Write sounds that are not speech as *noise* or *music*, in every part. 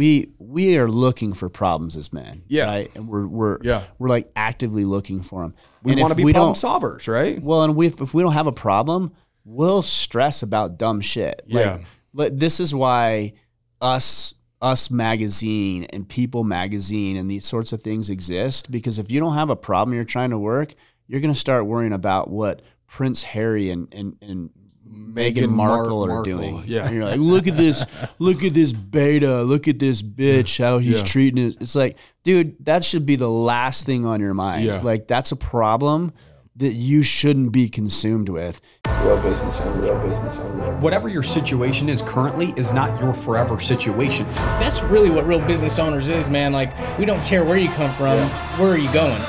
we we are looking for problems as men. Yeah. Right. And we're we're Yeah. we're like actively looking for them. We want to be problem solvers, right? Well, and we, if we don't have a problem, we'll stress about dumb shit. Yeah. Like, like, this is why us us magazine and people magazine and these sorts of things exist because if you don't have a problem you're trying to work, you're going to start worrying about what Prince Harry and and, and Meghan Markle, Mar- are doing. yeah. And you're like, look at this, look at this beta, look at this bitch, how he's Yeah. treating it. It's like, dude, that should be the last thing on your mind. Yeah. Like that's a problem that you shouldn't be consumed with. Real business owner, real business owner. Whatever your situation is currently is not your forever situation. That's really what real business owners is, man. Like, we don't care where you come from, where are you going?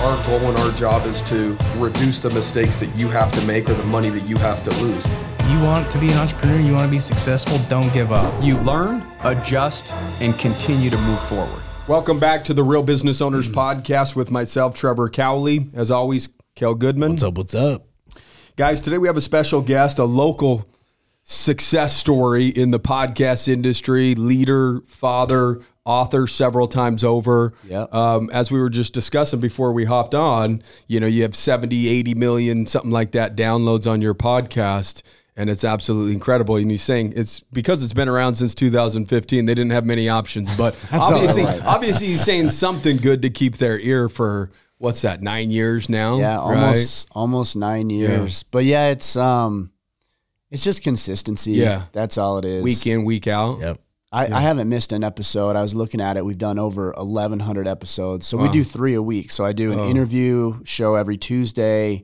Our goal and our job is to reduce the mistakes that you have to make or the money that you have to lose. You want to be an entrepreneur, you want to be successful, don't give up. You learn, adjust, and continue to move forward. Welcome back to the Real Business Owners mm. Podcast with myself, Trevor Cowley. As always, Kale Goodman. What's up? What's up? Guys, today we have a special guest, a local success story in the podcast industry, leader, father, author several times over. Yep. Um, as we were just discussing before we hopped on, you know, you have 70, 80 million, something like that downloads on your podcast. And it's absolutely incredible. And he's saying it's because it's been around since 2015. They didn't have many options, but *laughs* obviously, right. obviously, he's saying something good to keep their ear for what's that? Nine years now. Yeah, right? almost almost nine years. But yeah, it's um it's just consistency. Yeah. That's all it is. week in, week out. Yep. I, I haven't missed an episode. I was looking at it. We've done over 1,100 episodes. So we do three a week. So I do an Oh. interview show every Tuesday.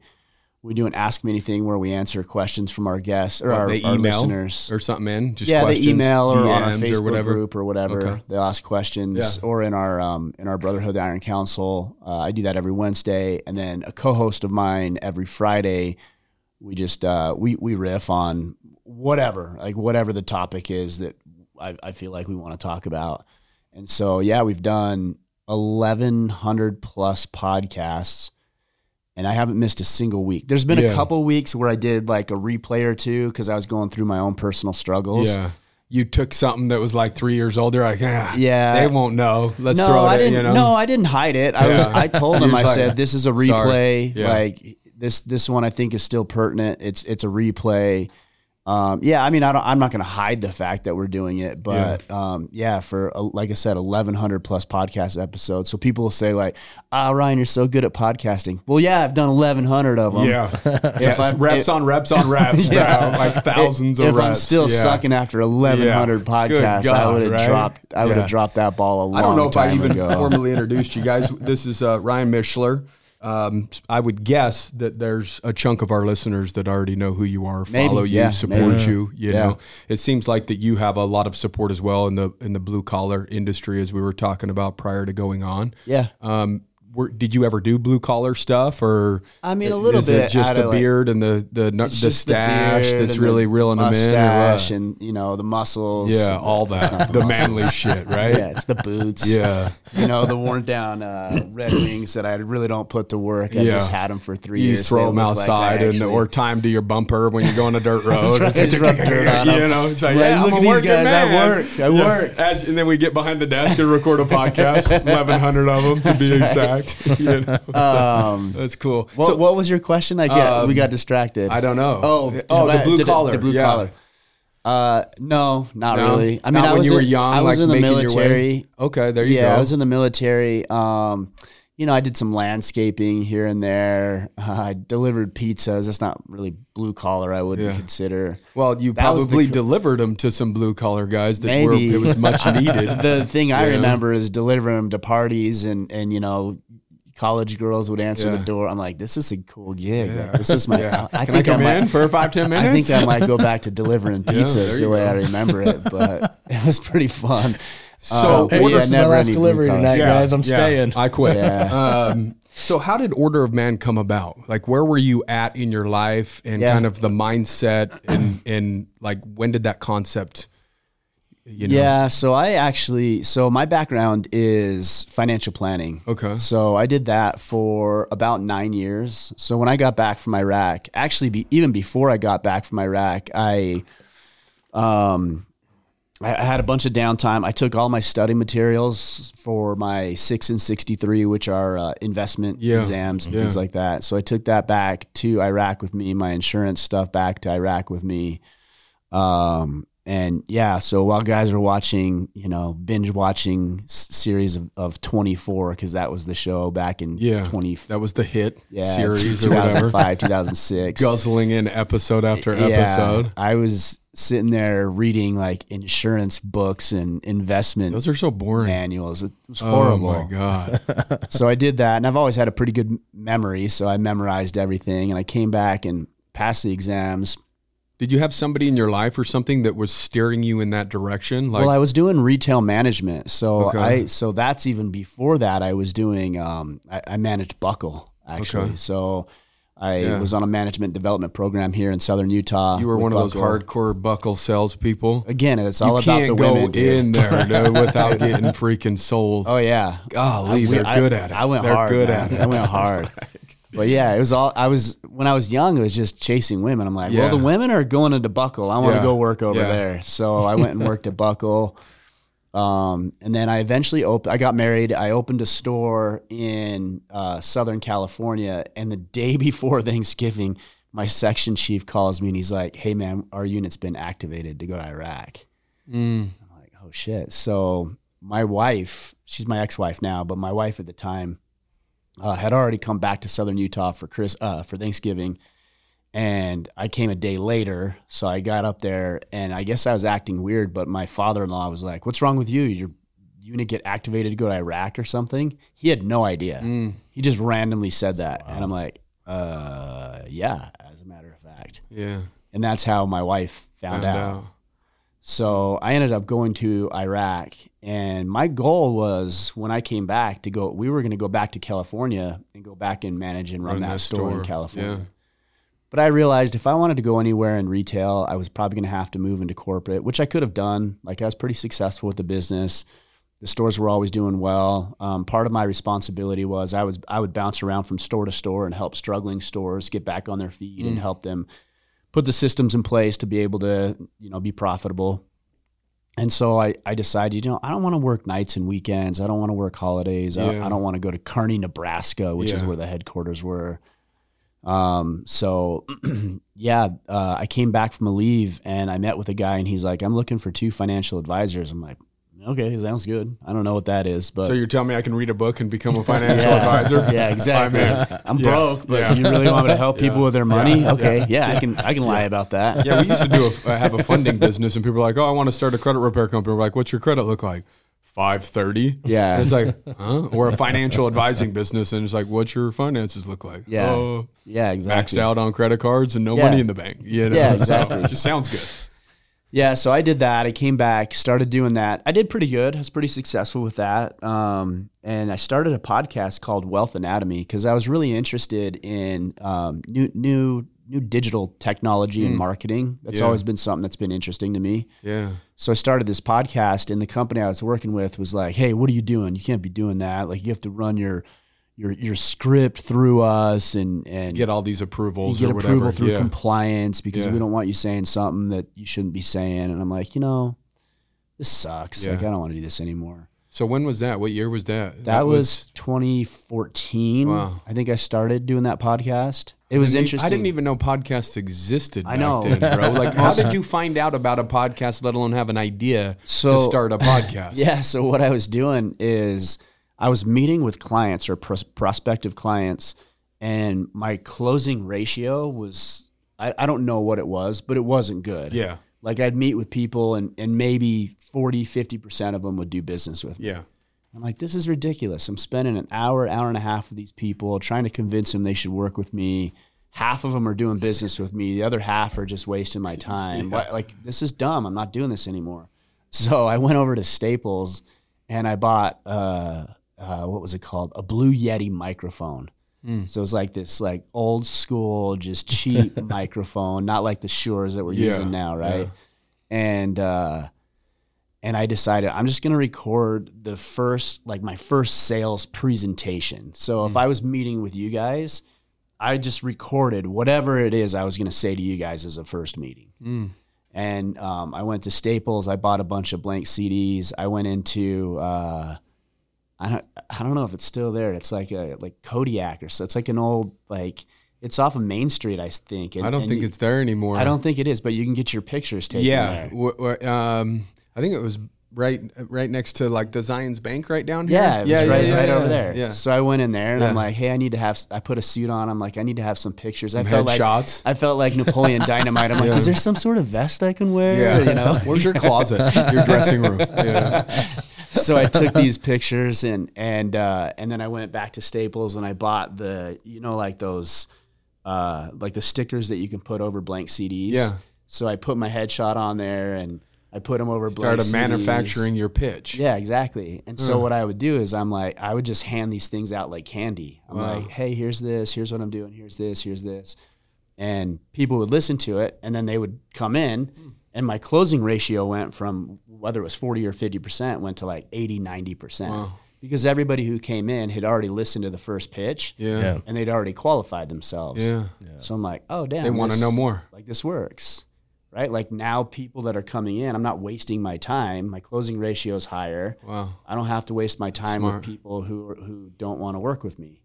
We do an Ask Me Anything where we answer questions from our guests or our, they our listeners. or something in. Just yeah, questions, they email or on our Facebook or whatever. group or whatever. Okay. They'll ask questions Yeah. or in our um, in our Brotherhood the Iron Council. Uh, I do that every Wednesday, and then a co-host of mine every Friday. We just uh, we we riff on whatever like whatever the topic is that I, I feel like we want to talk about. And so yeah, we've done eleven hundred plus podcasts. And I haven't missed a single week. There's been Yeah. a couple weeks where I did like a replay or two because I was going through my own personal struggles. Yeah. You took something that was like three years old. They're like, ah, Yeah. they won't know. Let's no, throw it I didn't. you know? No, I didn't hide it. I was. I told *laughs* them. I like, said, "This is a replay. Yeah. Like this. This one I think is still pertinent. It's it's a replay. Um, yeah, I mean, I don't, I'm not going to hide the fact that we're doing it, but yeah, um, yeah for uh, like I said, 1,100 plus podcast episodes. So people will say like, "Ah, Ryan, you're so good at podcasting." Well, yeah, I've done 1,100 of them. yeah. yeah *laughs* reps if- on reps on reps, *laughs* Yeah. bro. Like thousands if of reps. I'm still Yeah. sucking after 1,100 Yeah. podcasts, Good I would have right? dropped. I would have dropped that ball a long time ago. I don't know if I even ago. formally introduced you guys. This is uh, Ryan Michler. Um, I would guess that there's a chunk of our listeners that already know who you are, Maybe, follow you, yeah, support maybe. you. You Yeah. know, it seems like that you have a lot of support as well in the in the blue collar industry, as we were talking about prior to going on. yeah. Um, were, did you ever do blue collar stuff, or I mean, a little is bit It just the like- beard and the the the stash beard that's really the reeling them in, mustache and you know the muscles. yeah, all that, the manly shit, *laughs* right? Yeah, it's the boots. Yeah. you know the worn down uh, red *coughs* wings that I really don't put to work. I Yeah. just had them for three You years. throw them look like outside and actually- or time to your bumper when you're going a dirt *laughs* road. right, *laughs* just rub dirt on you know, it's like, Like, yeah, look I'm at these guys, I work, I Yeah. work. As, and then we get behind the desk and record a podcast, 1,100 of them to be exact. *laughs* You know, so Um, that's cool. what, so what was your question? I can't. Um, we got distracted. I don't know. Oh, oh, the blue did it- collar. The blue yeah. collar. Uh, no, not No? really. I mean, Not I when was you were in- young, I was like in the making your way? military. Okay, there you yeah, go. Yeah, I was in the military. Um, you know, I did some landscaping here and there. Uh, I delivered pizzas. That's not really blue collar. I wouldn't Yeah. consider. well, you That was the probably delivered them to some blue collar guys that Maybe were it was much *laughs* needed. the thing I Yeah. remember is delivering them to parties and and you know. College girls would answer Yeah. the door. I'm like, this is a cool gig. Like, this is my. *laughs* I Can think I come might, in for five ten *laughs* minutes? I think I might go back to delivering pizzas the way go. I remember it, but it was pretty fun. So, Um, Hey, but this is my last delivery collar. tonight. guys, I'm staying. I quit. Yeah. *laughs* Um, so, how did Order of Man come about? Like, where were you at in your life, and Yeah. kind of the mindset, and and like when did that concept? You know, Yeah, so I actually so my background is financial planning. Okay. So I did that for about 9 years. So when I got back from Iraq, actually be, even before I got back from Iraq, I um I, I had a bunch of downtime. I took all my study materials for my six and sixty three, which are uh, investment Yeah. exams and Yeah. things like that. So I took that back to Iraq with me. My insurance stuff back to Iraq with me. Um, and yeah, so while guys are watching, you know, binge watching s- series of, of 24, because that was the show back in Yeah. 20, That was the hit yeah, series or whatever. 2005, *laughs* 2006. Guzzling in episode after Yeah, episode. I was sitting there reading like insurance books and investment Those are so boring. manuals. It was oh, horrible. Oh my god. *laughs* *laughs* so I did that, and I've always had a pretty good memory. So I memorized everything, and I came back and passed the exams. Did you have somebody in your life or something that was steering you in that direction? Like well, I was doing retail management, so Okay. I so that's even before that. I was doing um, I, I managed Buckle actually, Okay. so I Yeah. was on a management development program here in Southern Utah. you were one of those hardcore buckle salespeople. Again, it's all you about can't the go women. dude. in there dude, *laughs* without getting freaking sold. Oh yeah, Golly, I- they're I- good at it. I went They're hard. good man. at it. I went hard. *laughs* But yeah, it was all I was when I was young. It was just chasing women. I'm like, Yeah. well, the women are going into Buckle. I want to Yeah. go work over Yeah. there. So I went and worked at *laughs* Buckle. Um, and then I eventually opened. I got married. I opened a store in uh, Southern California. And the day *laughs* before Thanksgiving, my section chief calls me and he's like, "Hey man, our unit's been activated to go to Iraq." Mm. I'm like, oh shit. So my wife, she's my ex-wife now, but my wife at the time uh, had already come back to Southern Utah for Chris uh, for Thanksgiving, and I came a day later. So I got up there, and I guess I was acting weird. But my father-in-law was like, "What's wrong with you? Your unit get activated to go to Iraq or something?" He had no idea. Mm. He just randomly said that, and I'm like, "Uh, yeah." As a matter of fact, Yeah. and that's how my wife found, out. So I ended up going to Iraq, and my goal was when I came back to go. We were going to go back to California and go back and manage and run, Run that, that store, in California. yeah. But I realized if I wanted to go anywhere in retail, I was probably going to have to move into corporate, which I could have done. Like I was pretty successful with the business. The stores were always doing well. Um, part of my responsibility was I was I would bounce around from store to store and help struggling stores get back on their feet Mm. and help them put the systems in place to be able to you know be profitable. And so I, I decided, you know, I don't want to work nights and weekends. I don't want to work holidays. I, don't, Yeah. I don't want to go to Kearney, Nebraska, which is where the headquarters were. Um, so *clears throat* yeah, uh, I came back from a leave and I met with a guy and he's like, I'm looking for two financial advisors. I'm like, okay, sounds good. I don't know what that is, but So you're telling me I can read a book and become a *laughs* financial Yeah. advisor? *laughs* Yeah, exactly. I'm. I'm Yeah. broke, but Yeah. you really want me to *laughs* help people with their money? Okay, yeah, I can I can lie about that. Yeah, we used to do a, have a funding business, and people are like, "Oh, I want to start a credit repair company." We're like, "What's your credit look like?" Five thirty. Yeah. it's like, huh? Or a financial advising business, and it's like, "What's your finances look like?" Yeah. oh, Yeah, exactly. maxed out on credit cards and no money in the bank. You know, Yeah, So exactly. it just sounds good. Yeah, so I did that. I came back, started doing that. I did pretty good. I was pretty successful with that. Um, and I started a podcast called Wealth Anatomy because I was really interested in um, new new new digital technology and marketing. That's Mm. Yeah. always been something that's been interesting to me. Yeah, So I started this podcast, and the company I was working with was like, "Hey, what are you doing? You can't be doing that. Like, you have to run your your your script through us, and and get all these approvals. you get or approval whatever. through yeah. compliance because Yeah. we don't want you saying something that you shouldn't be saying. And I'm like, you know, this sucks. Like, I don't want to do this anymore. So when was that? What year was that? That, was, 2014. Wow. I think I started doing that podcast. It was I e- interesting. I didn't even know podcasts existed. I know. then, bro. *laughs* Like, how did you find out about a podcast, let alone have an idea So- to start a *laughs* podcast? Yeah. So what I was doing is I was meeting with clients or pros- prospective clients, and my closing ratio was I, I don't know what it was, but it wasn't good. yeah, Like I'd meet with people, and and maybe 40, 50 percent of them would do business with me. yeah. I'm like, this is ridiculous. I'm spending an hour, hour and a half with these people trying to convince them they should work with me. Half of them are doing business with me. The other half are just wasting my time. *laughs* What, like, this is dumb. I'm not doing this anymore. So I went over to Staples and I bought, uh, uh, what was it called? A Blue Yeti microphone. So it was like this, like old school, just cheap *laughs* microphone, not like the Shures that we're Yeah, using now, right? yeah. And uh, and I decided I'm just gonna record the first, like my first sales presentation. So Mm. if I was meeting with you guys, I just recorded whatever it is I was gonna say to you guys as a first meeting. Mm. And um, I went to Staples. I bought a bunch of blank CDs. I went into uh, I don't I don't know if it's still there. It's like a like Kodiak or so. It's like an old like it's off of Main Street, I think. And- I don't think you- it's there anymore. I don't think it is, but you can get your pictures taken Yeah, there. w- w- um, I think it was right right next to like the Zions Bank right down here. Yeah, it was right, right over there. Yeah, So I went in there and I'm like, hey, I need to have. I put a suit on. I'm like, I need to have some pictures. I Some felt like headshots. I felt like Napoleon *laughs* Dynamite. I'm like, Yeah. is there some sort of vest I can wear? yeah. You know. *laughs* where's your closet? Your dressing room. *laughs* Yeah. So I took these pictures and and uh, and then I went back to Staples and I bought the you know like those uh, like the stickers that you can put over blank CDs. Yeah. So I put my headshot on there and I put them over blank Started CDs. manufacturing your pitch. Yeah, exactly. And so what I would do is I'm like, I would just hand these things out like candy. I'm Wow. like, hey, here's this, here's what I'm doing, here's this, here's this. And people would listen to it and then they would come in and my closing ratio went from whether it was 40 or 50% went to like 80, 90%. Because everybody who came in had already listened to the first pitch Yeah. Yeah. and they'd already qualified themselves. Yeah. So I'm like, oh damn, They wanna know more. Like this works, right? Like now, people that are coming in, I'm not wasting my time. My closing ratio is higher. Wow. I don't have to waste my time Smart. with people who who don't want to work with me.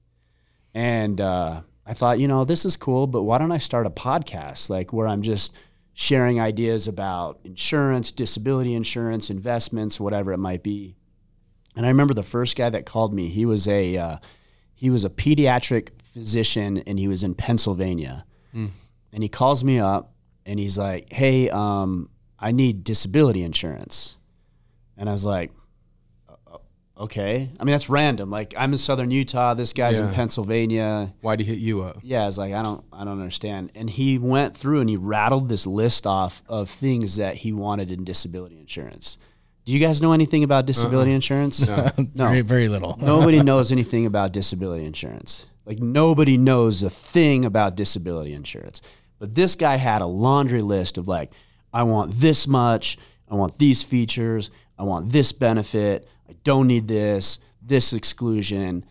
And uh, I thought, you know, this is cool, but why don't I start a podcast like where I'm just sharing ideas about insurance, disability insurance, investments, whatever it might be. And I remember the first guy that called me. He was a uh, he was a pediatric physician, and he was in Pennsylvania. And he calls me up, and he's like, "Hey, um, I need disability insurance." And I was like, "Uh, "Okay." I mean, that's random. Like, I'm in Southern Utah. This guy's in Pennsylvania. Why'd he hit you up? Yeah, I was like, I don't, I don't understand. And he went through and he rattled this list off of things that he wanted in disability insurance. Do you guys know anything about disability uh-uh. insurance? *laughs* No. Very, very little. *laughs* Nobody knows anything about disability insurance. Like nobody knows a thing about disability insurance. But this guy had a laundry list of like, I want this much, I want these features, I want this benefit, I don't need this, this exclusion.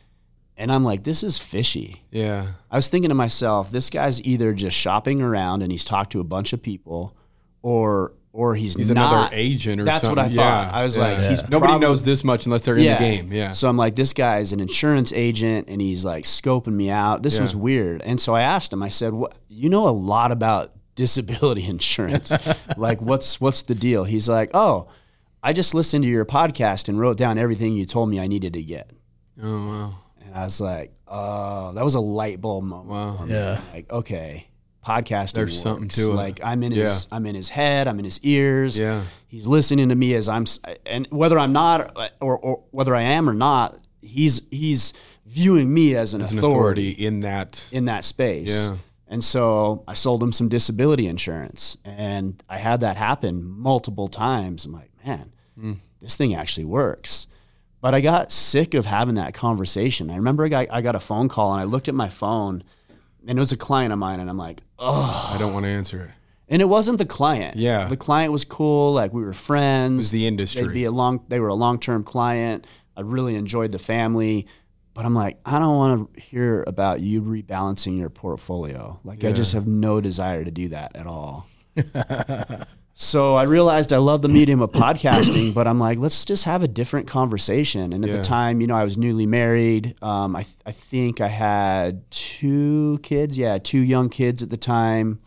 And I'm like, this is fishy. Yeah. I was thinking to myself, this guy's either just shopping around and he's talked to a bunch of people, or or he's, He's not. another agent or That's something. what I thought. Yeah, I was yeah. like, he's Nobody prob- knows this much unless they're in the game. Yeah. So I'm like, this guy's an insurance agent and he's like scoping me out. This Yeah. was weird. And so I asked him, I said, what, you know a lot about disability *laughs* insurance. *laughs* like, what's, what's the deal? He's like, oh, I just listened to your podcast and wrote down everything you told me I needed to get. oh wow. And I was like, oh, that was a light bulb moment. Wow. For me. Yeah. Like, okay, podcasting. There's something works. to it. Like I'm in his, I'm in his head. I'm in his ears. Yeah. He's listening to me as I'm, and whether I'm not, or, or whether I am or not, he's he's viewing me as an, As an authority, authority in that. in that space. Yeah. And so I sold him some disability insurance, and I had that happen multiple times. I'm like, man, Hmm. this thing actually works. But I got sick of having that conversation. I remember I got, I got a phone call, and I looked at my phone, and it was a client of mine, and I'm like, oh. I don't want to answer it. And it wasn't the client. Yeah. the client was cool. Like we were friends. It was the industry. They'd be a long. They were a long term client. I really enjoyed the family, but I'm like, I don't want to hear about you rebalancing your portfolio. Like I just have no desire to do that at all. *laughs* so I realized I love the medium of podcasting, but I'm like, let's just have a different conversation. And at Yeah. the time, you know, I was newly married. Um, I I think I had two kids. Yeah, two young kids at the time.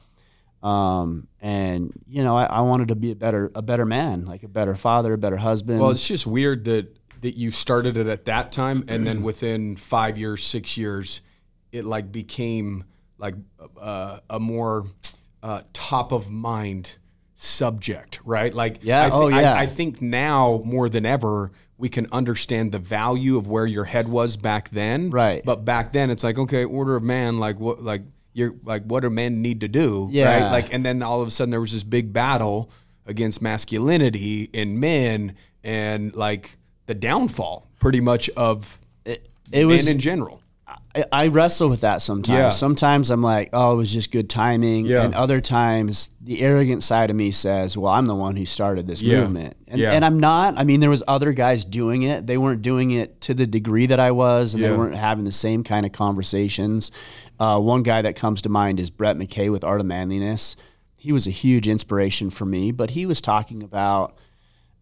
Um, and you know, I, I wanted to be a better a better man, like a better father, a better husband. Well, it's just weird that that you started it at that time, and then within five years, six years, it like became like uh, a more uh, top of mind subject, right? Like, Yeah. I thi- Oh, yeah. I, I think now more than ever we can understand the value of where your head was back then, Right. But back then, it's like okay, order of man, like what, like you're like what do men need to do, Yeah. right? Like, and then all of a sudden there was this big battle against masculinity in men and like the downfall pretty much of it men was in general. I, I wrestle with that sometimes. Yeah. Sometimes I'm like, oh, it was just good timing. Yeah. And other times the arrogant side of me says, well, I'm the one who started this Yeah. movement. And, and I'm not. I mean, there was other guys doing it. They weren't doing it to the degree that I was, and they weren't having the same kind of conversations. Uh, one guy that comes to mind is Brett McKay with Art of Manliness. he was a huge inspiration for me. But he was talking about,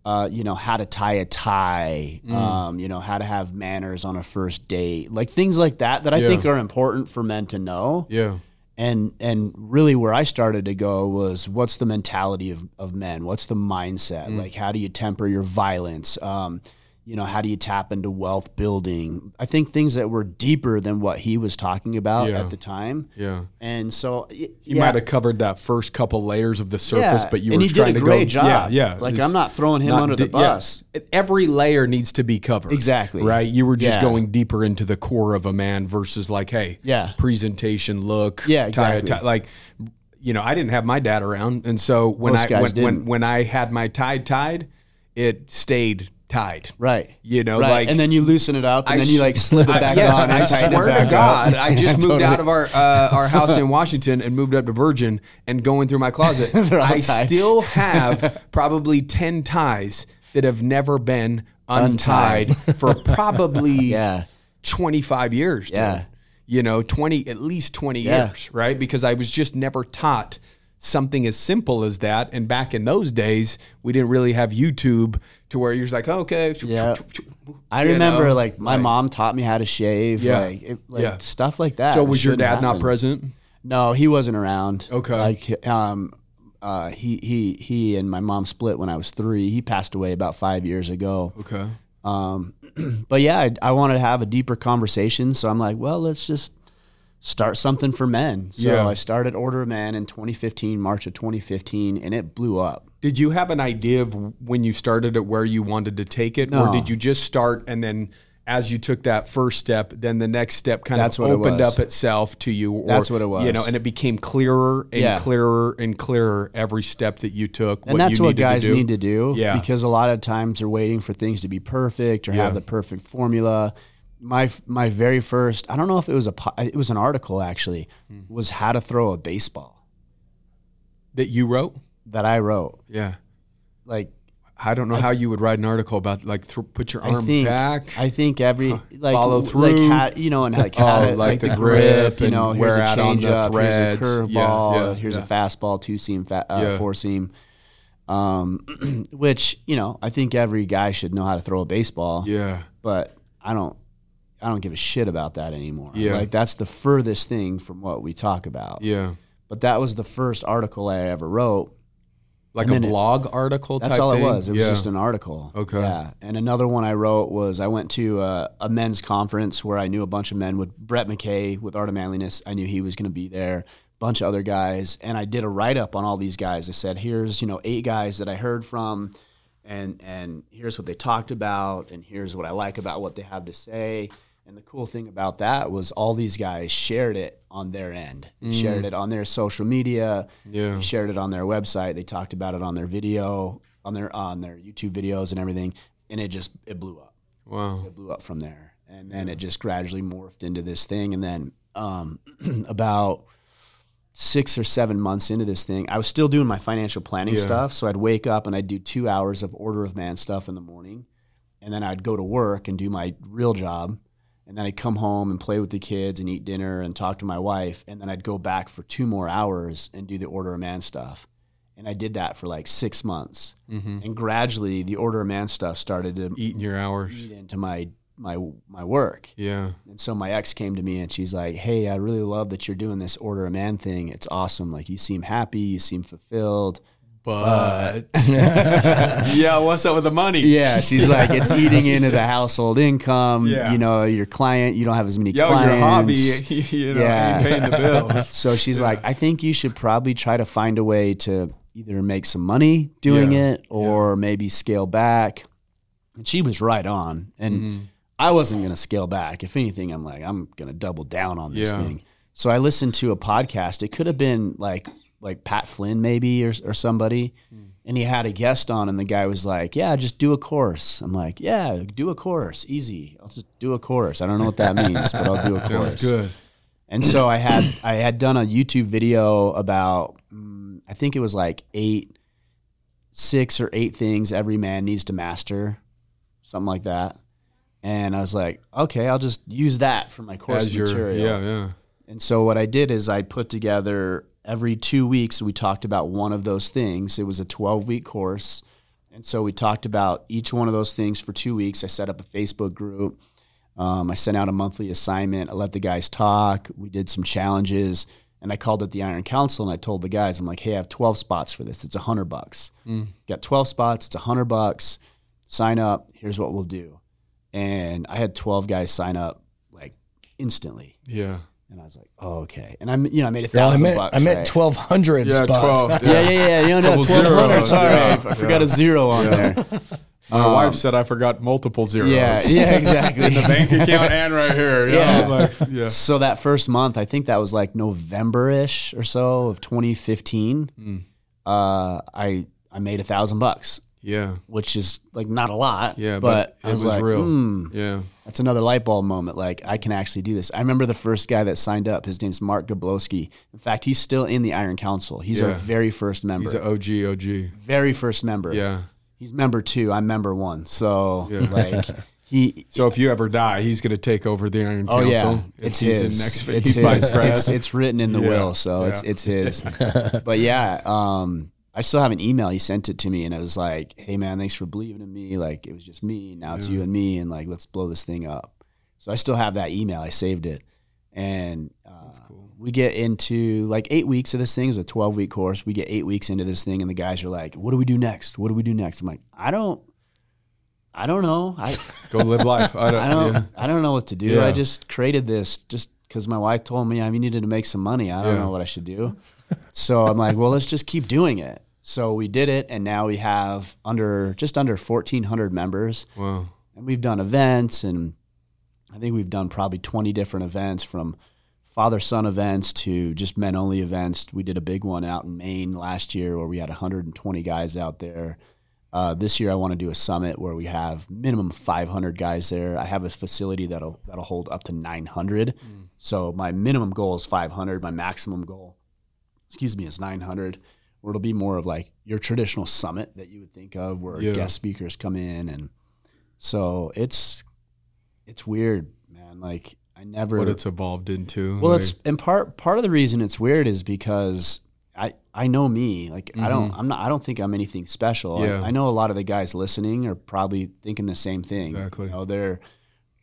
uh, you know, how to tie a tie, Mm. um, you know, how to have manners on a first date, like things like that that I Yeah. think are important for men to know. Yeah. And and really, where I started to go was, what's the mentality of of men? What's the mindset? Mm. Like, how do you temper your violence? Um, you know, how do you tap into wealth building? I think things that were deeper than what he was talking about Yeah. at the time. Yeah. And so He yeah. might have covered that first couple layers of the surface, Yeah, but you and were he did trying a to great go. job. Yeah, yeah. Like, It's I'm not throwing him not under the di- yeah. bus. Every layer needs to be covered. Exactly. Right. You were just going deeper into the core of a man versus like, hey, Yeah. presentation, look, Yeah, tie exactly. tie. Like, you know, I didn't have my dad around, and so when Most I when, when when I had my tie tied, it stayed tied. Right. You know, right. like and then you loosen it up, and I then you like slip it I- back yes, on. I swear to God, up. I *laughs* just moved Totally. out of our uh, our house in Washington and moved up to Virgin. And going through my closet, *laughs* I tied. still *laughs* have probably ten ties that have never been untied, for probably Yeah. twenty five years. dude. Yeah. you know, twenty at least twenty Yeah. years, right? Because I was just never taught something as simple as that. And back in those days, we didn't really have YouTube to where you're just like, okay, Yeah. I remember know, like my like- mom taught me how to shave, Yeah. like, it, like Yeah. stuff like that. So was your dad not present? No, he wasn't around. Okay. Like um uh he he he and my mom split when I was 3. He passed away about 5 years ago. Okay. Um *clears throat* but yeah, I, I wanted to have a deeper conversation, so I'm like, well, let's just start something for men. So Yeah. I started Order of Man in 2015, March of 2015, and it blew up. Did you have an idea of when you started it where you wanted to take it, or did you just start and then as you took that first step, then the next step kind That's of what it opened up itself to you? Or, That's what it was. You know, and it became clearer and Yeah. clearer and clearer every step that you took. and that's you what guys to need to do Yeah. because a lot of times they're waiting for things to be perfect or Yeah. have the perfect formula my my very first i don't know if it was a it was an article actually Hmm. was how to throw a baseball that you wrote. that i wrote Yeah. like I don't know how you would write an article about like th- put your I arm think back. I think every like follow like through. how, you know and like how Oh, to, like like, the the, grip grip, you know here's a at on the here's a threads. curve Yeah, yeah, here's yeah. a fastball two seam fa- uh, four seam um *clears throat* which you know I think every guy should know how to throw a baseball yeah. but I don't I don't give a shit about that anymore. Yeah. Like that's the furthest thing from what we talk about. Yeah. But that was the first article I ever wrote. Like And a then it- blog article That's all thing? it was. It was just an article. Okay. Yeah. And another one I wrote was I went to a, a men's conference where I knew a bunch of men with Brett McKay with Art of Manliness. I knew he was going to be there. A Bunch of other guys, and I did a write up on all these guys. I said, "Here's you know eight guys that I heard from, and and here's what they talked about, and here's what I like about what they have to say." And the cool thing about that was all these guys shared it on their end. They shared it on their social media. Yeah. Shared it on their website. They talked about it on their video, on their on their YouTube videos and everything. And it just it blew up. Wow. It blew up from there. And then it just gradually morphed into this thing. And then um, *clears throat* about six or seven months into this thing, I was still doing my financial planning Yeah. stuff. So I'd wake up and I'd do two hours of order of man stuff in the morning. And then I'd go to work and do my real job. And then I'd come home and play with the kids and eat dinner and talk to my wife. And then I'd go back for two more hours and do the order of man stuff. And I did that for like six months. Mm-hmm. And gradually, the order of man stuff started to Eating your hours. eat into my my my work. Yeah. And so my ex came to me and she's like, "Hey, I really love that you're doing this order a man thing. It's awesome. Like you seem happy, you seem fulfilled." But *laughs* yeah, what's up with the money? Yeah, she's like, "It's *laughs* eating into the household income. Yeah. You know, your client, you don't have as many Yo, clients. your hobby, *laughs* you know, Yeah. ain't paying the bills. So she's like, "I think you should probably try to find a way to either make some money doing Yeah. it or maybe scale back." And she was right on. And Mm-hmm. I wasn't going to scale back. If anything, I'm like, I'm going to double down on this Yeah. thing. So I listened to a podcast. It could have been like like Pat Flynn maybe or or somebody. Hmm. And he had a guest on and the guy was like, "Yeah, just do a course." I'm like, "Yeah, do a course. Easy. I'll just do a course. I don't know what that means, but I'll do a *laughs* course." Sounds good. And so I had I had done a YouTube video about mm, I think it was like eight, six or eight things every man needs to master, something like that. And I was like, okay, I'll just use that for my course As your, material. yeah, yeah. And so what I did is I put together every two weeks we talked about one of those things. It was a 12 week course. And so we talked about each one of those things for two weeks. I set up a Facebook group. Um, I sent out a monthly assignment. I let the guys talk. We did some challenges, and I called it the Iron Council. And I told the guys, I'm like, "Hey, I have 12 spots for this. It's a hundred bucks. Got 12 spots. It's a hundred bucks. Sign up. Here's what we'll do." And I had 12 guys sign up like instantly, Yeah. And I was like, "Oh, okay." And I'm, you know, I made a Yeah, I thousand meant bucks. I meant right? twelve hundred Yeah, spots. 12. *laughs* Yeah, yeah, yeah. You know, no, 1200. Sorry, yeah. I forgot a zero on there. *laughs* My wife said I forgot multiple zeros. Yeah, yeah, *laughs* exactly. In the bank account and right here. Yeah. Yeah. Like, yeah. So that first month, I think that was like November-ish or so of 2015. Mm. Uh, I I made a thousand bucks, Yeah. which is like not a lot. Yeah. but, But, I it was, was, like, real. hmm, Yeah. that's another light bulb moment. Like I can actually do this. I remember the first guy that signed up. His name's Mark Gablowski. In fact, he's still in the Iron Council. He's our very first member. He's an OG, OG. very first member. Yeah. He's member two. I'm member one. So Yeah. *laughs* like he *laughs* So if you ever die, he's going to take over the Iron Council. Oh yeah, it's he's his. In next, it's he's his. It's, it's written in the Yeah, will, so it's it's his. *laughs* but yeah, um, I still have an email. He sent it to me, and it was like, "Hey man, thanks for believing in me. Like it was just me. Now it's you and me, and like let's blow this thing up." So I still have that email. I saved it, and uh, we get into like eight weeks of this thing. It's a twelve week course. We get eight weeks into this thing, and the guys are like, "What do we do next? What do we do next?" I'm like, "I don't." I don't know. I *laughs* Go live life. I don't, *laughs* I don't yeah. I don't know what to do. Yeah. I just created this just because my wife told me I needed to make some money. I don't know what I should do. So I'm like, well, let's just keep doing it. So we did it, and now we have under just under 1,400 members, Wow. and we've done events, and I think we've done probably 20 different events from father son events to just men only events. We did a big one out in Maine last year where we had 120 guys out there. Uh, this year, I want to do a summit where we have minimum 500 guys there. I have a facility that'll that'll hold up to 900. So my minimum goal is 500. My maximum goal, excuse me, is 900. Where it'll be more of like your traditional summit that you would think of, where Yeah. guest speakers come in, and so it's it's weird, man. Like I never What it's evolved into. well, like- it's and part part of the reason it's weird is because I I know me. Like I don't I'm not I don't think I'm anything special. I- Mm-hmm. Yeah. I, know a lot of the guys listening are probably thinking the same thing. Exactly. You know, they're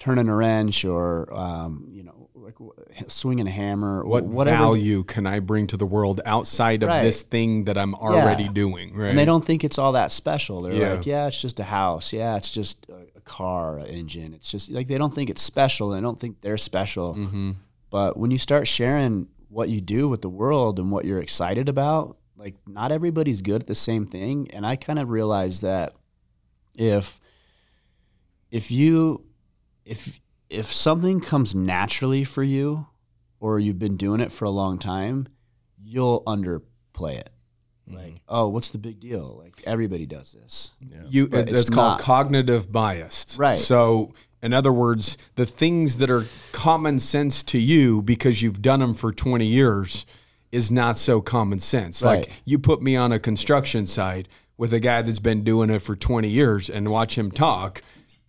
turning a wrench or um, you know like swinging a hammer. what whatever. value can I bring to the world outside of Right. this thing that I'm already doing? Right. And they don't think it's all that special. They're Yeah. like, yeah, it's just a house. Yeah, it's just a, car, engine. It's just like they don't think it's special. They don't think they're special. Mm-hmm. But when you start sharing what you do with the world and what you're excited about, like not everybody's good at the same thing. And I kind of realized that if if you if if something comes naturally for you or you've been doing it for a long time, you'll underplay it. Mm-hmm. Like, oh, what's the big deal? Like everybody does this. you But it's, it's called not. cognitive bias Right. so in other words the things that are common sense to you because you've done them for 20 years is not so common sense Right. like you put me on a construction site with a guy that's been doing it for 20 years and watch him talk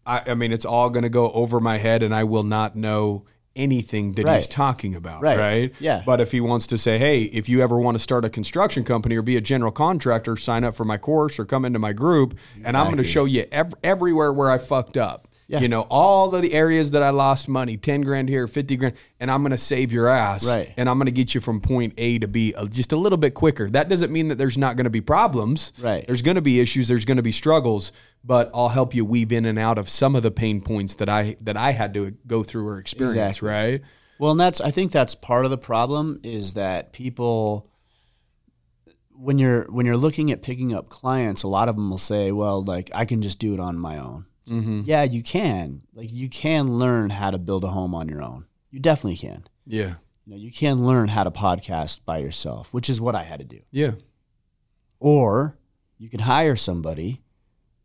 i, I mean it's all going to go over my head and i will not know anything that he's talking about Right. right Yeah. but if he wants to say, hey, if you ever want to start a construction company or be a general contractor, sign up for my course or come into my group, and I'm going to show you ev- everywhere where I fucked up. Yeah. You know, all of the areas that I lost money, 10 grand here, 50 grand, and I'm going to save your ass. Right. And I'm going to get you from point A to B uh, just a little bit quicker. That doesn't mean that there's not going to be problems. Right. There's going to be issues, there's going to be struggles, but I'll help you weave in and out of some of the pain points that I that I had to go through or experience, Exactly. right? Well, and that's I think that's part of the problem is that people when you're when you're looking at picking up clients, a lot of them will say, "Well, like I can just do it on my own." Mm-hmm. Yeah, you can. Like you can learn how to build a home on your own. You definitely can. Yeah. You know, you can learn how to podcast by yourself, which is what I had to do. Yeah. Or you can hire somebody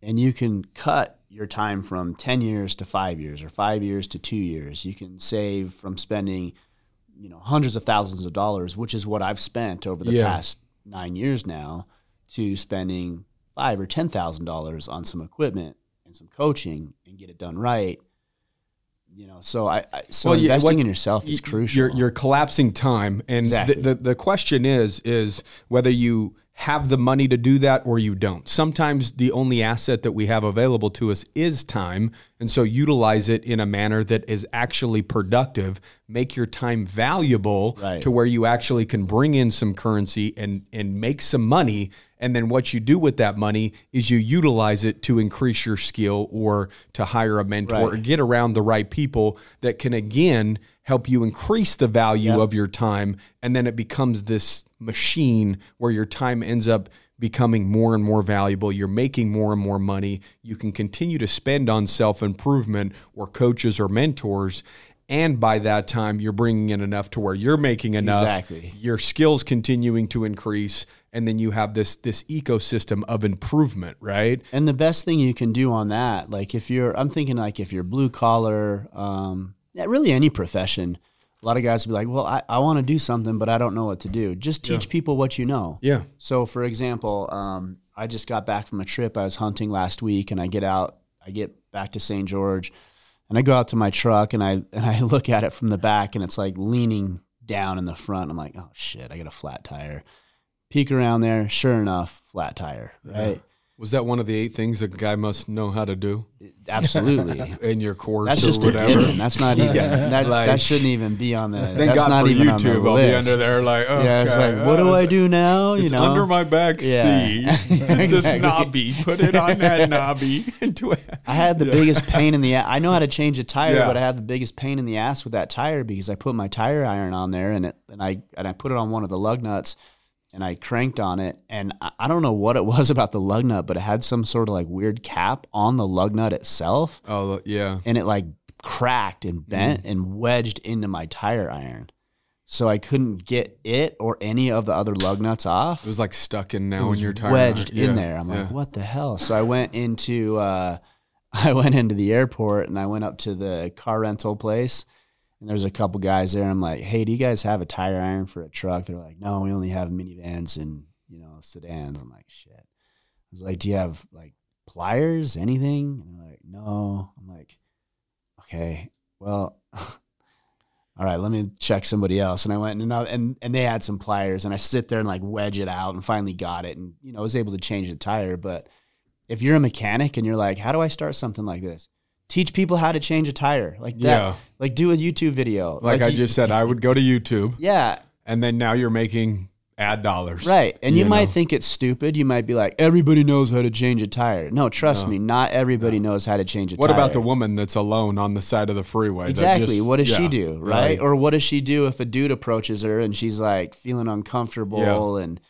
and you can cut your time from 10 years to 5 years or 5 years to 2 years. You can save from spending you know hundreds of thousands of dollars, which is what I've spent over the Yeah. past 9 years now to spending 5 or 10,000 dollars on some equipment and some coaching and get it done right. you know, so I, I so Well, you- investing what- in yourself is y- crucial. You're, you're collapsing time, and Exactly. the, the the question is is whether you have the money to do that or you don't. Sometimes the only asset that we have available to us is time, and so utilize it in a manner that is actually productive. Make your time valuable Right. to where you actually can bring in some currency and and make some money. And then what you do with that money is you utilize it to increase your skill or to hire a mentor Right. or get around the right people that can again help you increase the value of your time. And then it becomes this machine where your time ends up becoming more and more valuable. You're making more and more money. You can continue to spend on self-improvement or coaches or mentors and by that time you're bringing in enough to where you're making enough Exactly. your skills continuing to increase and then you have this this ecosystem of improvement right And the best thing you can do on that, like if you're, I'm thinking like if you're blue collar, um, yeah, really any profession, a lot of guys will be like, well, I, I want to do something, but I don't know what to do. Just teach people what you know. yeah So, for example, um, I just got back from a trip. I was hunting last week, and I get out. I get back to St. George, and I go out to my truck, and I and I *laughs* look at it from the back, and it's like leaning down in the front. I'm like, oh shit, I got a flat tire. Peek around there, sure enough, flat tire. Right? Was that one of the eight things a guy must know how to do Absolutely. *laughs* in your course That's or just a whatever given. That's not *laughs* even. That, Like- that shouldn't even be on the. Thank that's God not for even on the YouTube. I'll list. be under there like, okay, Yeah, it's like, what uh, do I it's- do now? You It's know, under my back Yeah. seat. *laughs* this Exactly. knobby. Put it on that knobby. I had the biggest pain in the. ass. I know how to change a tire, Yeah. but I had the biggest pain in the ass with that tire because I put my tire iron on there and it and I and I put it on one of the lug nuts and I cranked on it and I, don't know what it *laughs* was about the lug nut, but it had some sort of like weird cap on the lug nut itself Oh yeah. and it like cracked and bent Mm. and wedged into my tire iron. So I couldn't get it or any of the other lug nuts off It was like stuck in now in your tire. wedged Yeah, in there. I'm yeah. like, what the hell? So I went into uh, *laughs* I went into the airport and I went up to the car rental place and there's a couple guys there. I'm like, hey, do you guys have a tire iron for a truck? They're like, no, we only have minivans and you know sedans. I'm like, shit. I was like, do you have like pliers, anything? And they're like, no. I'm like, okay, well. *laughs* All right, let me check somebody else. And I went and uh, and and they had some pliers, and I sit there and like wedge it out, and finally got it, and you know was able to change the tire. But if you're a mechanic and you're like, how do I start something like this? Teach people how to change a tire, like that. Yeah. Like do a YouTube video, Like, I you- just said, I would go to YouTube, yeah, and then now you're making ad dollars. right. And you, You might know. think it's stupid. You might be like, everybody knows how to change a tire. No, trust me, not everybody knows how to change a What tire. What about the woman that's alone on the side of the freeway? Exactly. just- what does yeah, she do, right? Or what does she do if a dude approaches her and she's like feeling uncomfortable and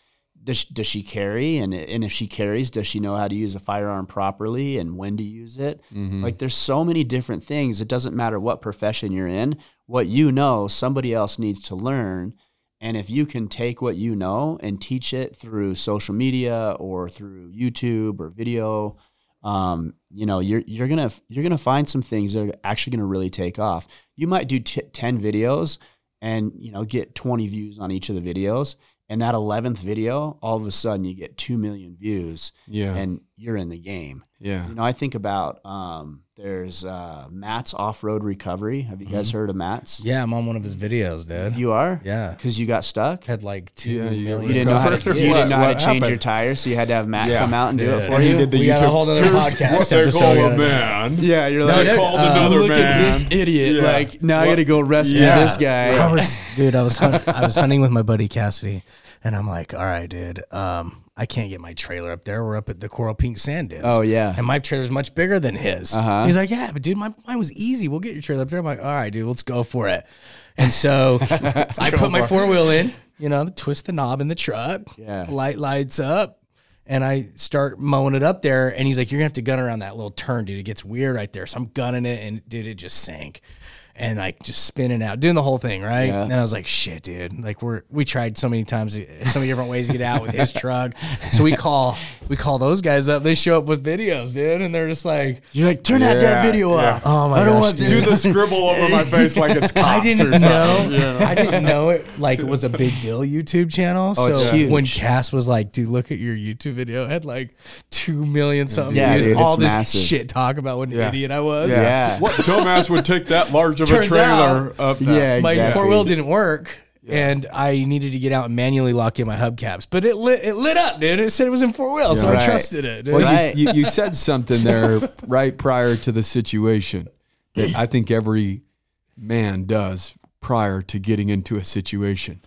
does she, does she carry and and if she carries, does she know how to use a firearm properly and when to use it? Mm-hmm. Like there's so many different things. It doesn't matter what profession you're in. What you know, somebody else needs to learn. And if you can take what you know and teach it through social media or through YouTube or video, um, you know, you're you're gonna you're gonna find some things that are actually gonna really take off. You might do t- ten videos and you know get twenty views on each of the videos, and that eleventh video, all of a sudden you get two million views, Yeah. and you're in the game. yeah. You know, I think about um, there's uh, Matt's off road recovery. Have you guys heard of Matt's? Yeah, I'm on one of his videos, dude. You are? Yeah. Because you got stuck? Had like two Yeah, you- million. You didn't know how to, you didn't know how to change your happened? tires, so you had to have Matt Yeah. come out and do it for And he you. did the We got a YouTube. whole other *laughs* Here's podcast what they call a man. Yeah, you're No, like, dude, called uh, another look man. at this idiot. Yeah. Like now I got to go rescue Yeah. this guy. I was, dude. I was, hunt, *laughs* I was hunting with my buddy Cassidy, and I'm like, all right, dude. Um, I can't get my trailer up there. We're up at the Coral Pink Sand Dunes. Oh, yeah. and my trailer's much bigger than his. Uh-huh. He's like, yeah, but dude, my mine was easy. We'll get your trailer up there. I'm like, all right, dude, let's go for it. And so *laughs* *laughs* I put my four wheel in. You know, twist the knob in the truck. Yeah. light lights up. And I start mowing it up there, and he's like, "You're gonna have to gun around that little turn, dude. It gets weird right there." So I'm gunning it, and dude, it just sank. And like just spinning out, doing the whole thing, right? Yeah. And I was like, shit, dude. Like we're we tried so many times, so many different ways to get out with his *laughs* truck. So we call we call those guys up. They show up with videos, dude, and they're just like, You're like, turn that damn video yeah. off. Oh my I don't gosh, want dude. this. Do the scribble over my *laughs* face like it's *laughs* cops I didn't or know. something. I didn't know it like it was a big deal YouTube channel. Oh, so it's huge. when Cass was like, "Dude, look at your YouTube video," it had like two million something Yeah, views. dude, all it's this massive. shit talk about what an Yeah. idiot I was. Yeah. What dumbass would take that large of a Turns trailer out- up? Yeah, My four wheel didn't work. And I needed to get out and manually lock in my hubcaps, but it lit it lit up, dude. It said it was in four wheel, so Right. I trusted it. dude. Well, Right. you, you, you *laughs* said something there right prior to the situation that I think every man does prior to getting into a situation.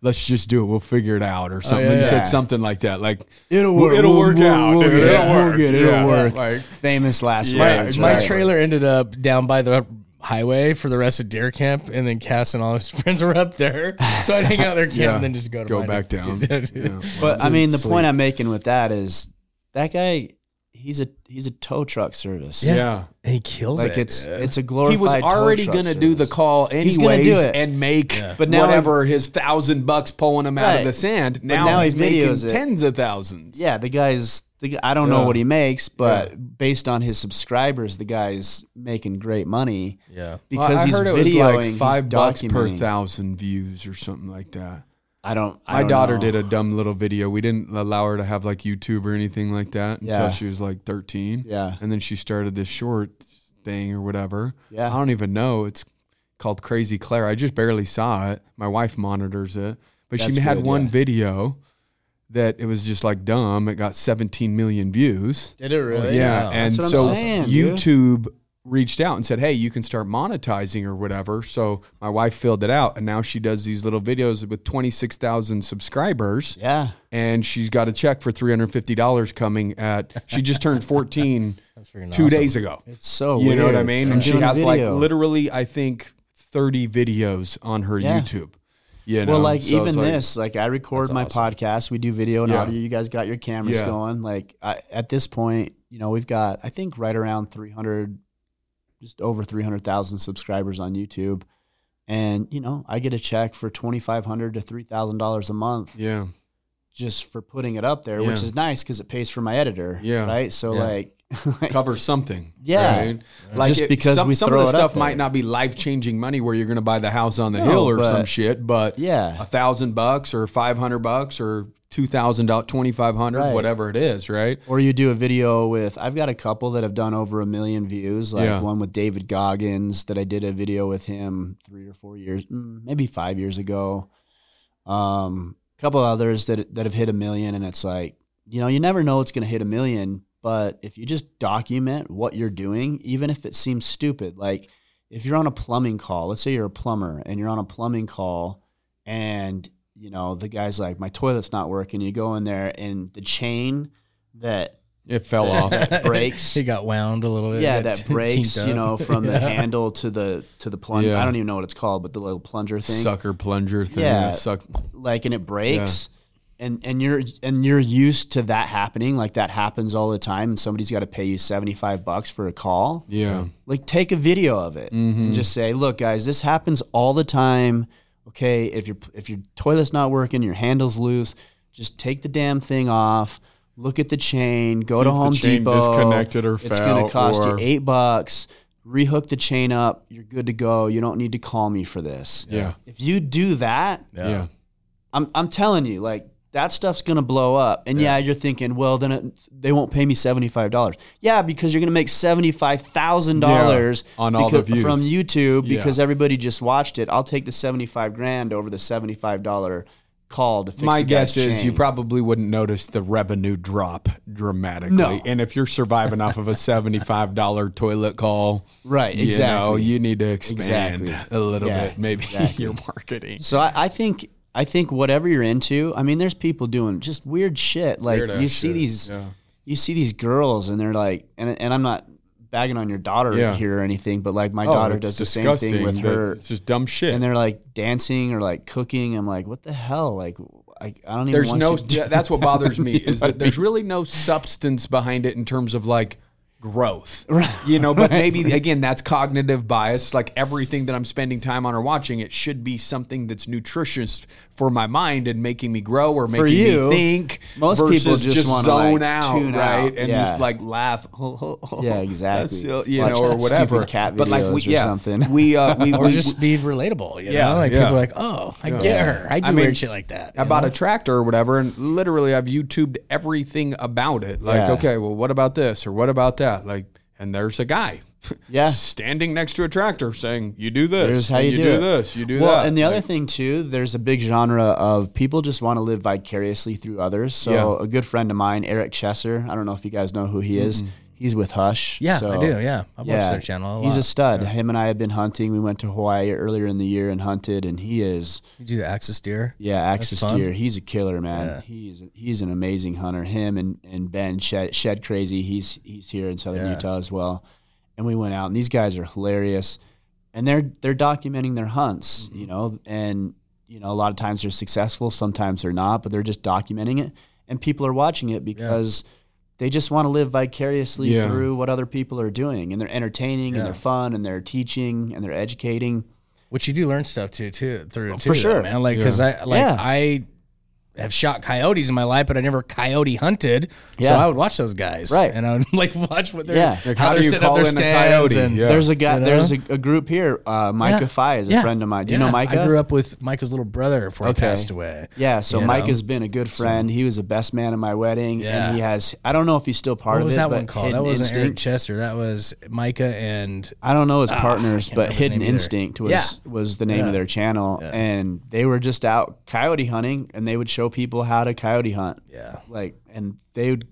Let's just do it. We'll figure it out, or oh, something. yeah, you yeah. said something like that. Like It'll work. It'll work we'll- out. we'll dude. get it. It'll We'll work. get it. It'll work. Like Famous last Yeah, words. my exactly. trailer ended up down by the highway for the rest of deer camp, and then Cass and all his *laughs* friends were up there, so I'd hang out there camp Yeah. and then just go to go back down. *laughs* Dude. Yeah. But I mean, the Sleep. point I'm making with that is that guy. He's a he's a tow truck service. Yeah. and he kills like it. it's dude. it's a glorified. He was already going to do the service. call He's anyways do it. and make But now whatever his thousand bucks pulling him out of the sand. Now, now he's he making it. tens of thousands. Yeah, the guy's. The, I don't Yeah. know what he makes, but based on his subscribers, the guy's making great money. yeah. because Well, I he's heard it videoing, was like five bucks per thousand views or something like that. I don't. I My don't daughter know. did a dumb little video. We didn't allow her to have like YouTube or anything like that until Yeah. she was like 13. Yeah. And then she started this short thing or whatever. Yeah. I don't even know. It's called Crazy Claire. I just barely saw it. My wife monitors it. But That's she had good, one yeah. video that it was just like dumb. It got 17 million views. Did it really? Yeah, and That's what I'm so saying, dude. YouTube reached out and said, "Hey, you can start monetizing or whatever." So my wife filled it out, and now she does these little videos with twenty six thousand subscribers, Yeah. and she's got a check for three hundred fifty dollars coming at. She just turned *laughs* fourteen two awesome. days ago. It's so you know what I mean? And she doing has like literally, I think, thirty videos on her Yeah. YouTube. You know, Well, like So even like- this, like I record my podcast, we do video and Yeah. audio. You guys got your cameras Yeah. going. Like I, at this point, you know, we've got I think right around 300, just over 300,000 subscribers on YouTube, and you know, I get a check for 2,500 to 3,000 dollars a month Yeah, just for putting it up there, which is nice because it pays for my editor. Yeah. Right. So Yeah. *laughs* like, cover something. Yeah. right? Like, just because some, we some of the it stuff might not be life changing money where you're going to buy the house on the No, hill or some shit, but Yeah. a thousand bucks or five hundred bucks or two thousand dollars, twenty five hundred, Right. whatever it is, right? Or you do a video with I've got a couple that have done over a million views, like Yeah. one with David Goggins that I did a video with him three or four years, mm, maybe five years ago. Um, a couple others that that have hit a million, and it's like you know you never know it's going to hit a million, but if you just document what you're doing, even if it seems stupid, like if you're on a plumbing call, let's say you're a plumber and you're on a plumbing call, and you know the guy's like my toilet's not working, you go in there and the chain that It fell off. *laughs* that breaks. *laughs* He got wound a little bit. yeah, that *laughs* breaks, you know, from the Yeah. handle to the to the plunger. Yeah. I don't even know what it's called, but the little plunger thing. Sucker plunger thing. Yeah. Yeah. Suck. Like and it breaks. And and you're and you're used to that happening, like that happens all the time, and somebody's got to pay you seventy five bucks for a call. Yeah. Like take a video of it Mm-hmm. and just say, "Look, guys, this happens all the time. Okay, if your if your toilet's not working, your handle's loose, just take the damn thing off. Look at the chain. Go See to Home chain Depot. disconnected or it's gonna cost or- you eight bucks. Rehook the chain up. You're good to go. You don't need to call me for this. Yeah. If you do that, Yeah. I'm I'm telling you, like that stuff's gonna blow up. And yeah, you're thinking, well, then it, they won't pay me seventy five dollars. Yeah, because you're gonna make seventy five thousand dollars Yeah, on all the views. from YouTube Yeah. because everybody just watched it. I'll take the seventy five grand over the seventy five dollar call to fix. My guess is chain. you probably wouldn't notice the revenue drop dramatically. No. And if you're surviving off of a $75 toilet call, Right, You know, exactly. you need to expand Exactly. a little Yeah, bit, maybe *laughs* exactly. your marketing. So I, I think I think whatever you're into, I mean, there's people doing just weird shit. Like Weird you see shit, these, yeah. you see these girls, and they're like, and and I'm not bagging on your daughter Yeah. here or anything, but like my Oh, daughter does the same thing with her, It's just dumb shit. and they're like dancing or like cooking. I'm like, what the hell? Like, I, I don't even. there's want no yeah, that's what bothers me *laughs* is that there's really no substance behind it in terms of like growth. *laughs* You know, but maybe again that's cognitive bias. Like everything that I'm spending time on or watching, it should be something that's nutritious for my mind and making me grow or making you, me think. most people versus just wanna, zone like, out, tune right? out. And Yeah. just like laugh. *laughs* Yeah, exactly. You Watch know, or whatever. cat but like we, videos or yeah, something. we uh, *laughs* we, or we just be relatable. You Yeah, know, like yeah. people are like, oh, I get her. I do I mean, weird shit like that. I you bought know? a tractor or whatever, and literally I've YouTubed everything about it. Like, Yeah. okay, well, what about this or what about that? Like, and there's a guy, *laughs* Yeah. standing next to a tractor saying, "You do this, Here's how you, you do, it. this, you do well, that." and the other thing too, there's a big genre of people just want to live vicariously through others. So Yeah. a good friend of mine, Eric Chesser, I don't know if you guys know who he is. He's with Hush. Yeah, so- I do. Yeah, I watch their channel. A he's a lot. stud. Him and I have been hunting. We went to Hawaii earlier in the year and hunted, and he is You do the axis deer. yeah, Axis. Deer. He's a killer, man. Yeah. He's he's an amazing hunter. Him and, and Ben Shed, Shed Crazy. He's he's here in Southern Yeah. Utah as well. And we went out, and these guys are hilarious, and they're they're documenting their hunts, Mm-hmm. you know, and you know a lot of times they're successful, sometimes they're not, but they're just documenting it, and people are watching it because. They just want to live vicariously Yeah. through what other people are doing, and they're entertaining, Yeah. and they're fun, and they're teaching, and they're educating. Which you do learn stuff too, too through for too, though, sure. man. Like because I like Yeah. I have shot coyotes in my life, but I never coyote hunted. So I would watch those guys, Right. And I would *laughs* like watch what they're Yeah. Like, how, how do they're you up call their in a stands. coyote? And, Yeah. There's a guy. You know? There's a, a group here. Uh, Micah Yeah. Fi is a Yeah. friend of mine. Do you Yeah, know Micah? I grew up with Micah's little brother before Okay. he passed away. Yeah, so You Mike know? has been a good friend. he was the best man at my wedding, Yeah. and he has. I don't know if he's still part What of was it. that but one called? That wasn't Eric Chesser. That was Micah and I don't know his Ah, partners, I but his Hidden. Instinct was Yeah. was the name Yeah. of their channel, and they were just out coyote hunting, and they would show people how to coyote hunt. yeah. like, and they would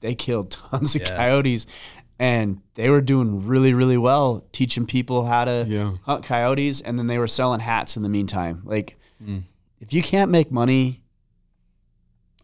they killed *laughs* tons of Yeah. coyotes. And they were doing really, really well, teaching people how to Yeah. hunt coyotes, and then they were selling hats in the meantime. Like, Mm. if you can't make money,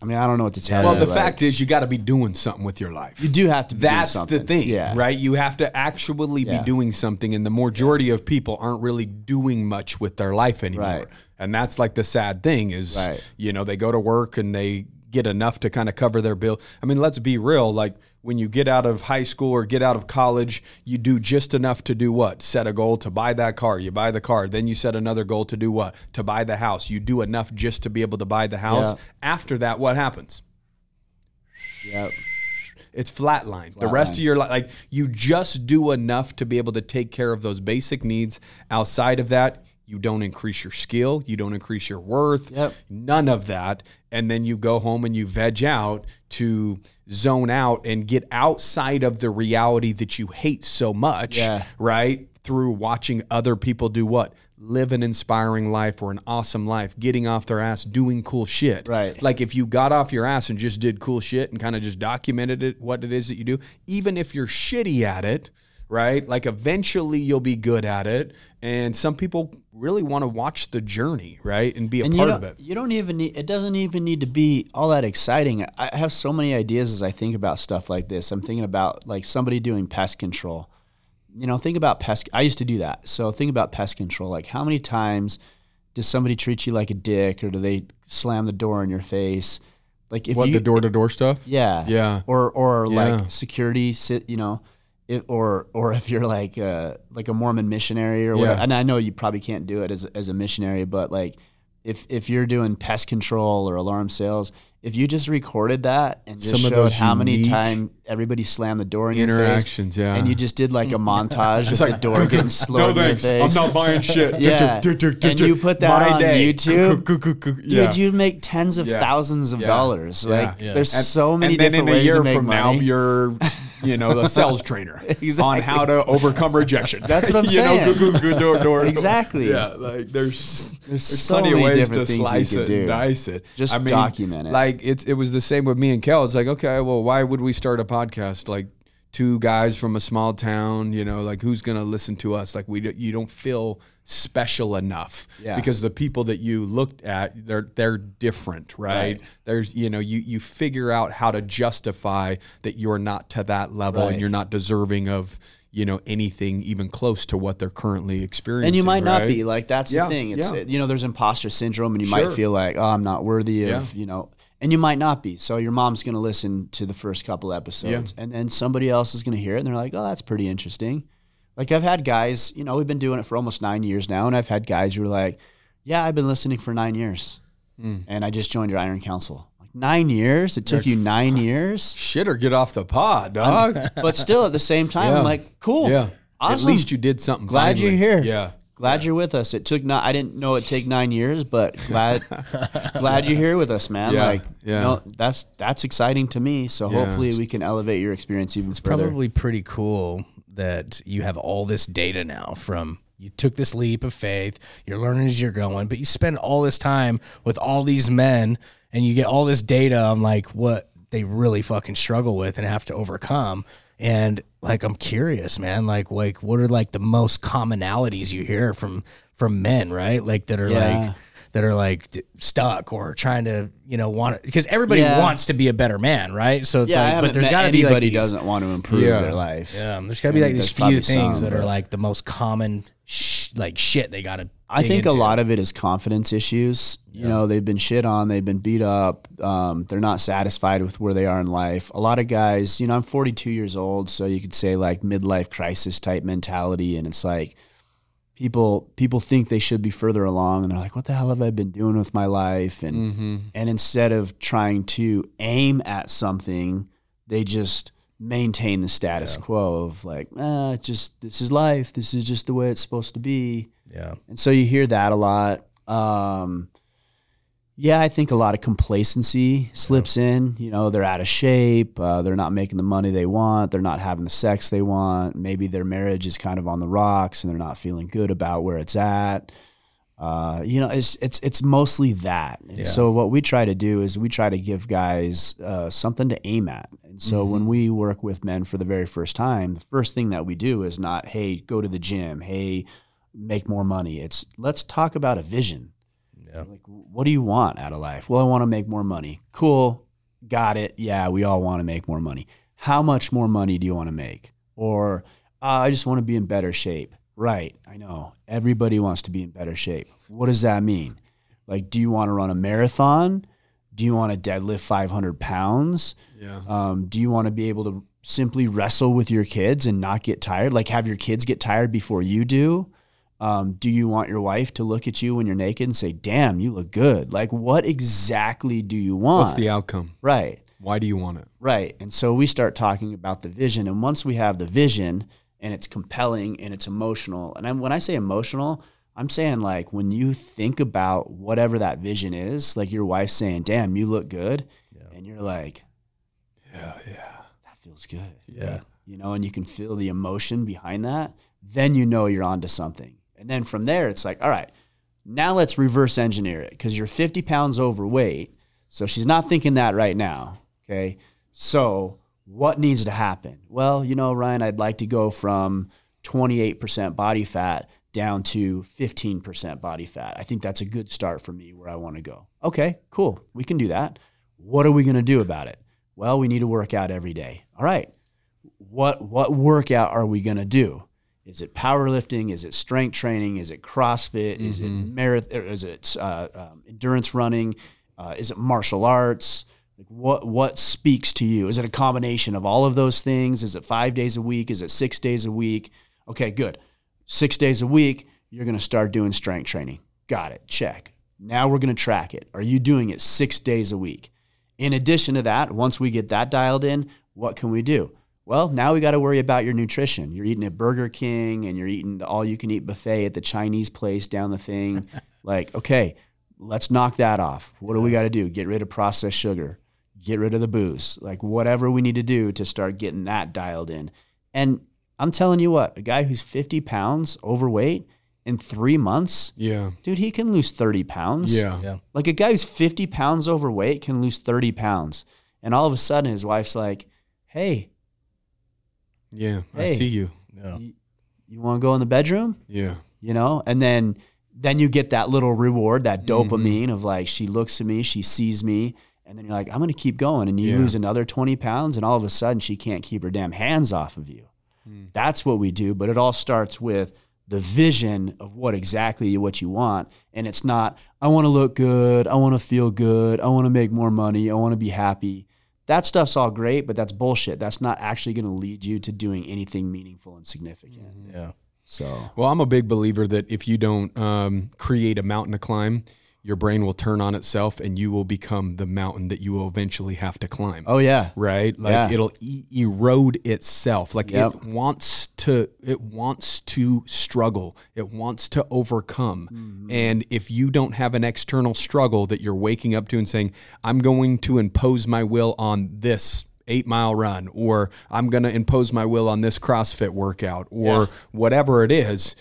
I mean, I don't know what to tell well, you. Well, the like, fact is, you got to be doing something with your life. you do have to. Be doing That's the thing, yeah. right? You have to actually Yeah. be doing something, and the majority of people aren't really doing much with their life anymore. Right. And that's like the sad thing is, Right. you know, they go to work and they get enough to kind of cover their bill. I mean, let's be real. Like when you get out of high school or get out of college, you do just enough to do what? Set a goal to buy that car. You buy the car. Then you set another goal to do what? To buy the house. You do enough just to be able to buy the house. Yeah. After that, what happens? Yep. It's flatline. The rest of your life, like you just do enough to be able to take care of those basic needs. Outside of that, you don't increase your skill, you don't increase your worth, Yep. none of that. And then you go home and you veg out to zone out and get outside of the reality that you hate so much, Yeah. right? Through watching other people do what? Live an inspiring life or an awesome life, getting off their ass, doing cool shit. Right. Like if you got off your ass and just did cool shit and kind of just documented it, what it is that you do, even if you're shitty at it, right? Like eventually you'll be good at it. And some people really want to watch the journey, right? And be a and part of it. you don't even need it doesn't even need to be all that exciting i have so many ideas as i think about stuff like this i'm thinking about like somebody doing pest control you know think about pest i used to do that so think about pest control like how many times does somebody treat you like a dick or do they slam the door in your face like if What, you the door to door stuff? yeah Yeah. or or Yeah. like security sit you know it, or or if you're like uh like a Mormon missionary or whatever Yeah. and I know you probably can't do it as as a missionary but like if if you're doing pest control or alarm sales if you just recorded that and just Some showed how many times everybody slammed the door in your face Interactions, yeah. and you just did like a montage *laughs* of the door *laughs* getting slow in thanks. your face I'm not buying shit. *laughs* yeah and you put that My on day. YouTube Yeah. Dude, you'd make tens of Yeah. thousands of Yeah. dollars. Yeah. Like, there's so many and then different in a ways year from money. now, you're, you know, the sales trainer *laughs* Exactly. on how to overcome rejection. *laughs* That's what I'm *laughs* you saying. know, good, good, good door, door. Exactly. Yeah, like there's there's, so plenty of many ways to different things you slice it do. dice it. Just document it. Like it's it was the same with me and Kale. It's like okay, well, why would we start a podcast? Like two guys from a small town, you know, like who's gonna listen to us? Like we you don't feel special enough Yeah. because the people that you looked at they're they're different right? Right. there's you know you you figure out how to justify that you're not to that level Right. and you're not deserving of you know anything even close to what they're currently experiencing and you might not be like that's Yeah, the thing it's yeah. you know there's imposter syndrome and you Sure. might feel like oh i'm not worthy of Yeah. you know and you might not be. So your mom's going to listen to the first couple episodes, and then somebody else is going to hear it, and they're like, "Oh, that's pretty interesting." Like I've had guys, you know, we've been doing it for almost nine years now, and I've had guys who are like, "Yeah, I've been listening for nine years, hmm. and I just joined your Iron Council." Like nine years? It took you nine *laughs* years, Shit or get off the pod, dog. *laughs* but still at the same time, Yeah. I'm like, "Cool, yeah. awesome." At least you did something. Glad you're here. Yeah. Glad you're with us. It took not. I didn't know it'd take nine years, but *laughs* glad glad you're here with us, man. Yeah, Like, yeah. you know, that's that's exciting to me. So Yeah. hopefully we can elevate your experience even further. probably pretty cool that you have all this data now from you took this leap of faith you're learning as you're going but you spend all this time with all these men and you get all this data on like what they really fucking struggle with and have to overcome and like i'm curious man like like what are like the most commonalities you hear from from men right like that are Yeah. like that are like d- stuck or trying to you know want because everybody Yeah. wants to be a better man right so it's yeah, I like haven't but there's got to be like anybody these- doesn't want to improve Yeah. their life. yeah, there's got to be I like mean, these there's probably few things some, that are but- like the most common, sh- like shit they got to. I think a lot of it is confidence issues. You know, they've been shit on, they've been beat up, um, they're not satisfied with where they are in life. A lot of guys, you know, I'm 42 years old, so you could say like midlife crisis type mentality, and it's like people people think they should be further along, and they're like, "What the hell have I been doing with my life?" And and instead of trying to aim at something, they just maintain the status quo of like, ah, just this is life. This is just the way it's supposed to be. Yeah, And so you hear that a lot. Um, yeah, I think a lot of complacency slips in. You know, they're out of shape. Uh, they're not making the money they want. They're not having the sex they want. Maybe their marriage is kind of on the rocks and they're not feeling good about where it's at. Uh, you know, it's it's it's mostly that. And so what we try to do is we try to give guys uh, something to aim at. And so when we work with men for the very first time, the first thing that we do is not, hey, go to the gym. Hey, make more money. It's let's talk about a vision. Yeah. Like, what do you want out of life? Well, I want to make more money. Cool. Got it. Yeah, we all want to make more money. How much more money do you want to make? Or uh, I just want to be in better shape. Right. I know. Everybody wants to be in better shape. What does that mean? Like, do you want to run a marathon? Do you want to deadlift 500 pounds? Yeah. Um, do you want to be able to simply wrestle with your kids and not get tired? Like have your kids get tired before you do? Um, do you want your wife to look at you when you're naked and say, "Damn, you look good"? Like what exactly do you want? What's the outcome? right? Why do you want it? Right. And so we start talking about the vision. And once we have the vision and it's compelling and it's emotional, and I'm, when I say emotional, I'm saying like when you think about whatever that vision is, like your wife saying, damn, you look good. And you're like, Yeah, yeah. that feels good. Yeah. You know, and you can feel the emotion behind that. Then you know you're onto something. And then from there, it's like, all right, now let's reverse engineer it because you're 50 pounds overweight. So she's not thinking that right now. Okay. So what needs to happen? Well, you know, Ryan, I'd like to go from 28% body fat down to 15% body fat. I think that's a good start for me where I want to go. Okay, cool. We can do that. What are we going to do about it? Well, we need to work out every day. All right. What what workout are we going to do? Is it powerlifting? Is it strength training? Is it CrossFit? Is it marathon? Is it uh, um, endurance running? Uh, is it martial arts? Like what what speaks to you? Is it a combination of all of those things? Is it five days a week? Is it six days a week? Okay, good. Six days a week, you're going to start doing strength training. Got it. Check. Now we're going to track it. Are you doing it six days a week? In addition to that, once we get that dialed in, what can we do? Well, now we got to worry about your nutrition. You're eating at Burger King and you're eating the all you can eat buffet at the Chinese place down the thing. *laughs* like, okay, let's knock that off. What do we got to do? Get rid of processed sugar, get rid of the booze, like whatever we need to do to start getting that dialed in. And I'm telling you what, a guy who's 50 pounds overweight in three months, Yeah. dude, he can lose 30 pounds. Yeah. Yeah. Like a guy who's 50 pounds overweight can lose 30 pounds. And all of a sudden his wife's like, hey, Yeah. I see you. Yeah. you want to go in the bedroom? Yeah. You know? And then then you get that little reward, that mm-hmm. dopamine of like she looks at me, she sees me, and then you're like, I'm gonna keep going. And you Yeah. lose another 20 pounds, and all of a sudden she can't keep her damn hands off of you. Hmm. That's what we do, but it all starts with the vision of what exactly what you want. And it's not, I want to look good, I want to feel good, I want to make more money, I want to be happy. That stuff's all great, but that's bullshit. That's not actually going to lead you to doing anything meaningful and significant. Yeah. So, Well, I'm a big believer that if you don't um, create a mountain to climb, your brain will turn on itself and you will become the mountain that you will eventually have to climb. oh yeah, Right? Like Yeah. it'll e- erode itself. Like Yep. it wants to it wants to struggle. It wants to overcome. Mm-hmm. And if you don't have an external struggle that you're waking up to and saying, I'm going to impose my will on this eight mile run, or I'm going to impose my will on this CrossFit workout, or whatever it is,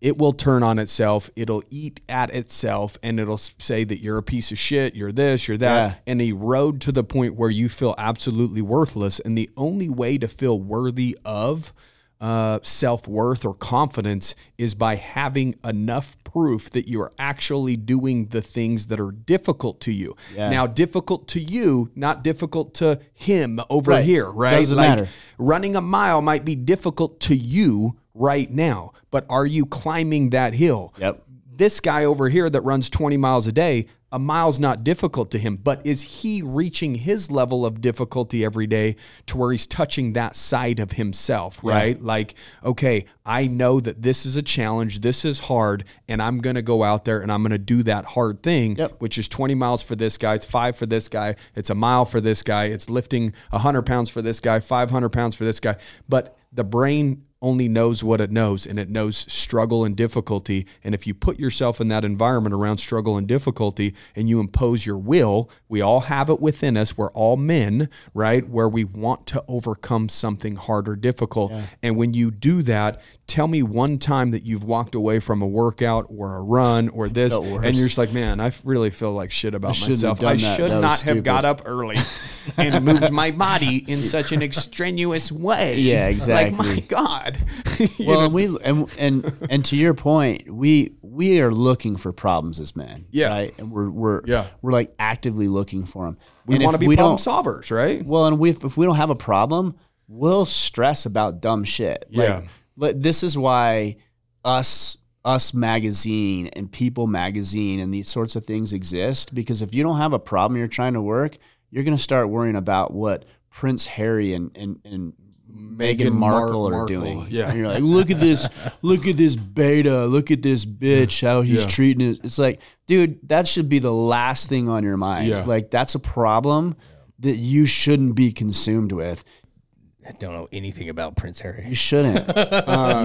it will turn on itself. It'll eat at itself and it'll say that you're a piece of shit, you're this, you're that, Yeah. and erode to the point where you feel absolutely worthless. And the only way to feel worthy of uh, self worth or confidence is by having enough proof that you are actually doing the things that are difficult to you. Yeah. Now, difficult to you, not difficult to him over Right. here, right? Doesn't matter. running a mile might be difficult to you right now, but are you climbing that hill? Yep. This guy over here that runs 20 miles a day, a mile's not difficult to him, but is he reaching his level of difficulty every day to where he's touching that side of himself, right? Like, okay, I know that this is a challenge, this is hard, and I'm going to go out there and I'm going to do that hard thing, Yep. which is 20 miles for this guy, it's five for this guy, it's a mile for this guy, it's lifting 100 pounds for this guy, 500 pounds for this guy. But the brain only knows what it knows and it knows struggle and difficulty. And if you put yourself in that environment around struggle and difficulty and you impose your will, we all have it within us. We're all men, right? Where we want to overcome something hard or difficult. And when you do that, tell me one time that you've walked away from a workout or a run or this, and you're just like, man, I really feel like shit about shouldn't myself. I that. should That not have got up early *laughs* and moved my body in such an extraneous way. Yeah, exactly. Like, my God. *laughs* Well, and we and and and to your point, we we are looking for problems as men. Yeah. right. And we're we're Yeah. we're like actively looking for them. we want to be we problem solvers, right? Well, and we if we don't have a problem, we'll stress about dumb shit. Yeah. Like, like, this is why us us magazine and people magazine and these sorts of things exist because if you don't have a problem you're trying to work, you're going to start worrying about what Prince Harry and and, and Meghan Mar- Markle are doing. yeah. And you're like, look at this, look at this beta, look at this bitch, how he's Yeah. treating it. It's like, dude, that should be the last thing on your mind. Yeah. Like that's a problem that you shouldn't be consumed with. I don't know anything about Prince Harry. You shouldn't. *laughs*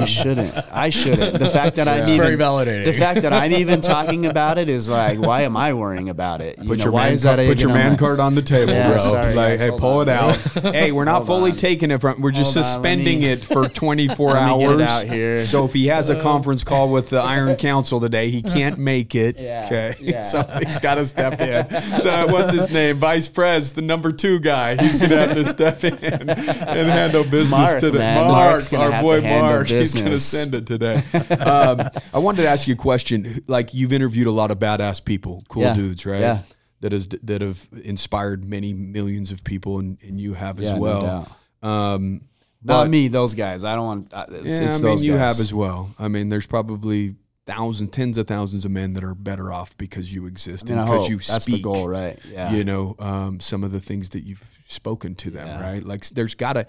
you shouldn't. I shouldn't. The fact that I'm even very validating. The fact that I'm even talking about it is like, why am I worrying about it? You Put know, your, why man, is that card, put your on man my- card on the *laughs* table, Yeah, bro. sorry, like, guys, hey, pull on. it out. *laughs* hey, we're not fully on. taking it from. We're just Hold on, suspending me- it for 24 Let me hours. get it out here. So if he has a conference call with the Iron Council today, he can't make it. Yeah, okay, yeah. he's got to step in. The- what's his name? Vice Pres, the number two guy. He's gonna have to step in and handle business Mark, today. man. Mark, our boy Mark, he's gonna send it today. *laughs* Um, I wanted to ask you a question. Like you've interviewed a lot of badass people, cool Yeah, dudes, right? yeah. That has that have inspired many millions of people, and, and you have as Yeah, well. doubt. Um, Not but- me, those guys. I don't want. Uh, it's, yeah, it's I mean, you guys. have as well. I mean, there's probably thousands, tens of thousands of men that are better off because you exist I mean, and because you That's speak. the goal, right? Yeah. You know, um, some of the things that you've spoken to them, Yeah. right? Like, there's gotta.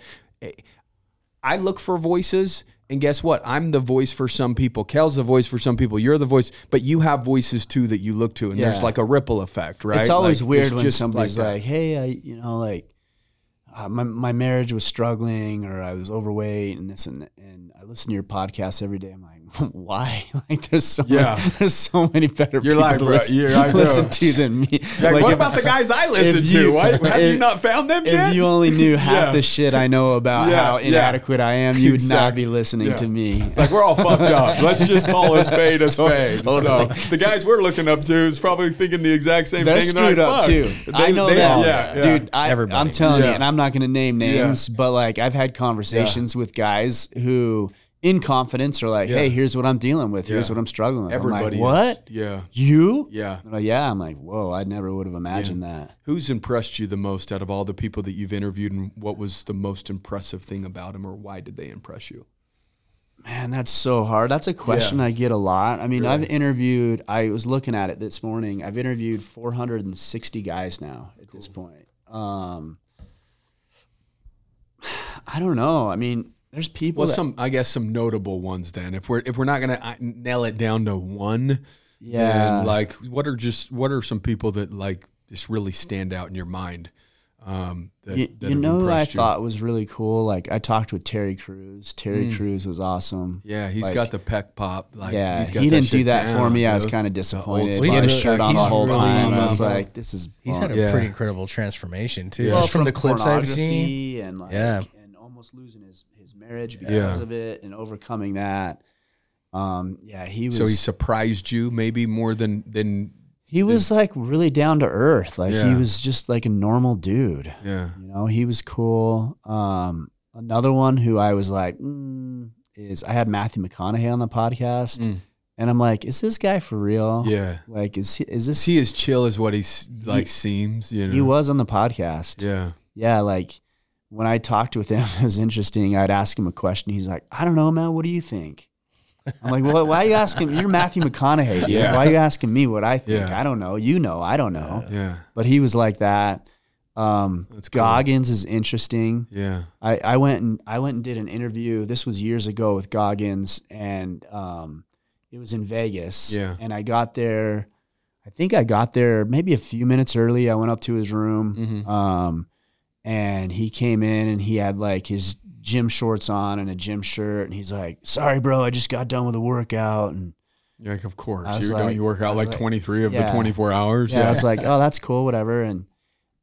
I look for voices, and guess what? I'm the voice for some people. Kale's the voice for some people. You're the voice, but you have voices too that you look to, and there's like a ripple effect, right? It's always Like, weird it's when somebody's that. like, "Hey, I, you know, like uh, my my marriage was struggling, or I was overweight, and this and and I listen to your podcast every day." I'm like, *laughs* "Why? *laughs* Like, there's so Yeah. many, there's so many better You're people like, *laughs* to bro, listen, you're- I listen to than me." Like, what if- about the guys I listen if to? you- Why, have you not found them If yet? If you only knew half Yeah. the shit I know about Yeah, how yeah. inadequate I am, you would not be listening Yeah. to me. It's like we're all fucked up. Let's just call a spade a spade. Totally. So the guys we're looking up to is probably thinking the exact same They're thing. and screwed like, up "Fuck." too. I They- know they- that, Yeah, yeah. dude. I, Everybody. I'm telling Yeah. you, and I'm not going to name names, but like I've had conversations with guys who, in confidence, are like, Yeah. "Hey, here's what I'm dealing with. Here's Yeah. what I'm struggling with." Everybody. Like, "What? Yeah. You? Yeah. Like, yeah." I'm like, "Whoa! I never would have imagined that." Who's impressed you the most out of all the people that you've interviewed, and what was the most impressive thing about them, or why did they impress you? Man, that's so hard. That's a question I get a lot. I mean, I've interviewed. I was looking at it this morning. I've interviewed 460 guys now at this point. Um, *sighs* I don't know. I mean, there's people. Well, that- some I guess some notable ones. Then, if we're if we're not gonna uh, nail it down to one, Yeah. then, like what are just what are some people that like just really stand out in your mind? Um, that, you, that you know who I you? thought was really cool? Like I talked with Terry Crews. Terry Crews was awesome. Yeah, he's Like, got the pec pop. Like, yeah, he's got he didn't do shit that for down, me. I was kind of disappointed. school He had a stuff. shirt on the whole really time. I was like, "This is." He's had a Yeah. pretty incredible transformation too. Yeah. Just from, the clips I've seen. and like Yeah. and almost losing his his marriage because Yeah. of it and overcoming that. Um, yeah, he was. So he surprised you maybe more than than he was like really down to earth. Like he was just like a normal dude. yeah. You know, he was cool. Um, another one who I was like, mm, is I had Matthew McConaughey on the podcast, Mm. and I'm like, is this guy for real? Yeah. Like, is he? Is this? Is he as chill as what he's like seems? You know. He was on the podcast. Yeah. yeah, like when I talked with him, *laughs* it was interesting. I'd ask him a question. He's like, I don't know, man. What do you think? I'm like, well, why are you asking? You're Matthew McConaughey. Dude. Yeah. Why are you asking me what I think? Yeah. I don't know. You know, I don't know. Yeah. But he was like that. Um, That's cool. Goggins is interesting. Yeah. I, I went and I went and did an interview. This was years ago with Goggins, and um, it was in Vegas. Yeah. And I got there. I think I got there maybe a few minutes early. I went up to his room, Mm-hmm. um, and he came in and he had like his gym shorts on and a gym shirt, and he's like, "Sorry, bro, I just got done with a workout." And Yeah, like of course. You don't like- you work out like, like- 23 of the 24 hours. yeah, I was like, "Oh, that's cool, whatever." And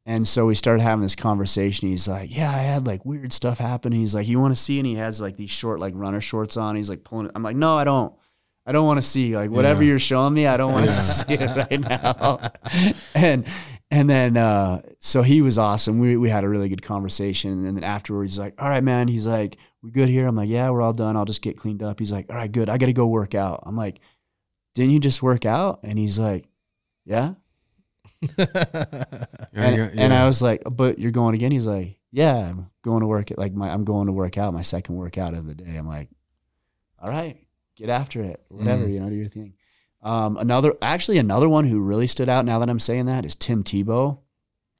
and so we started having this conversation. He's like, "Yeah, I had like weird stuff happen." He's like, "You want to see?" And he has like these short like runner shorts on. He's like pulling. it. I'm like, "No, I don't. I don't want to see like whatever Yeah. you're showing me. I don't want to *laughs* see it right now." *laughs* and and then uh, so he was awesome. We we had a really good conversation. And then afterwards, he's like, "All right, man." He's like, "We good here?" I'm like, "Yeah, we're all done. I'll just get cleaned up." He's like, "All right, good. I got to go work out." I'm like, "Didn't you just work out?" And he's like, "Yeah." *laughs* And, yeah, and. I was like, but you're going again? He's like, yeah, I'm going to work. Like my, I'm going to work out. My second workout of the day. I'm like, all right, get after it. Whatever, Mm. you know, do your thing. Um, another, actually, another one who really stood out. Now that I'm saying that is Tim Tebow.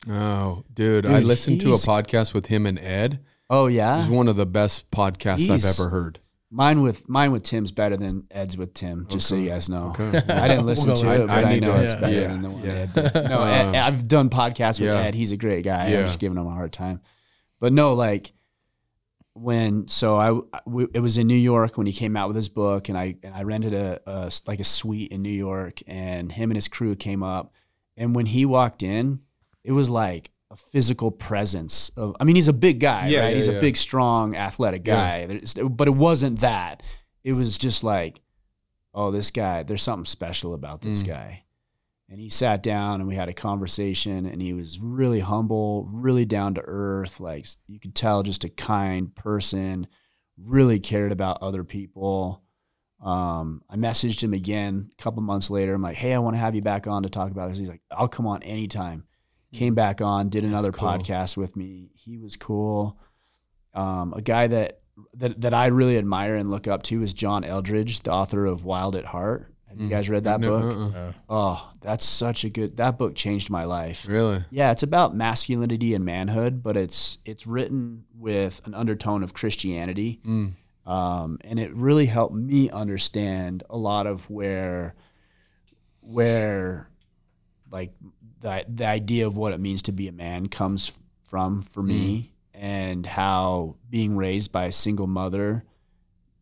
Oh, dude, I listened to a podcast with him and Ed. Oh It yeah, was one of the best podcasts He's- I've ever heard. mine with mine with Tim's better than Ed's with Tim. Just so you guys know. Okay. *laughs* I didn't listen We'll to go it, but I I, know to- it's better yeah, than the one yeah. Ed did. No, *laughs* Ed, I've done podcasts with yeah. Ed. He's a great guy. Yeah. I'm just giving him a hard time. But no, like when so I it was in New York when he came out with his book, and I and I rented a, a like a suite in New York, and him and his crew came up, and when he walked in, it was like a physical presence of. I mean, he's a big guy, Yeah, right? yeah, he's yeah. a big, strong, athletic guy. There's- But it wasn't that. It was just like, oh, this guy. There's something special about this Mm. guy. And he sat down and we had a conversation and he was really humble, really down to earth. Like you could tell, just a kind person, really cared about other people. Um, I messaged him again a couple months later. I'm like, hey, I want to have you back on to talk about this. He's like, I'll come on anytime. Came back on, did another cool. podcast with me. He was cool. Um, a guy that, that that I really admire and look up to is John Eldredge, the author of Wild at Heart. Have you guys read that No, book? uh-uh. Oh, that's such a good. That book changed my life. Really? Yeah, it's about masculinity and manhood, but it's it's written with an undertone of Christianity, Mm. um, and it really helped me understand a lot of where where like the the idea of what it means to be a man comes from for me, and how being raised by a single mother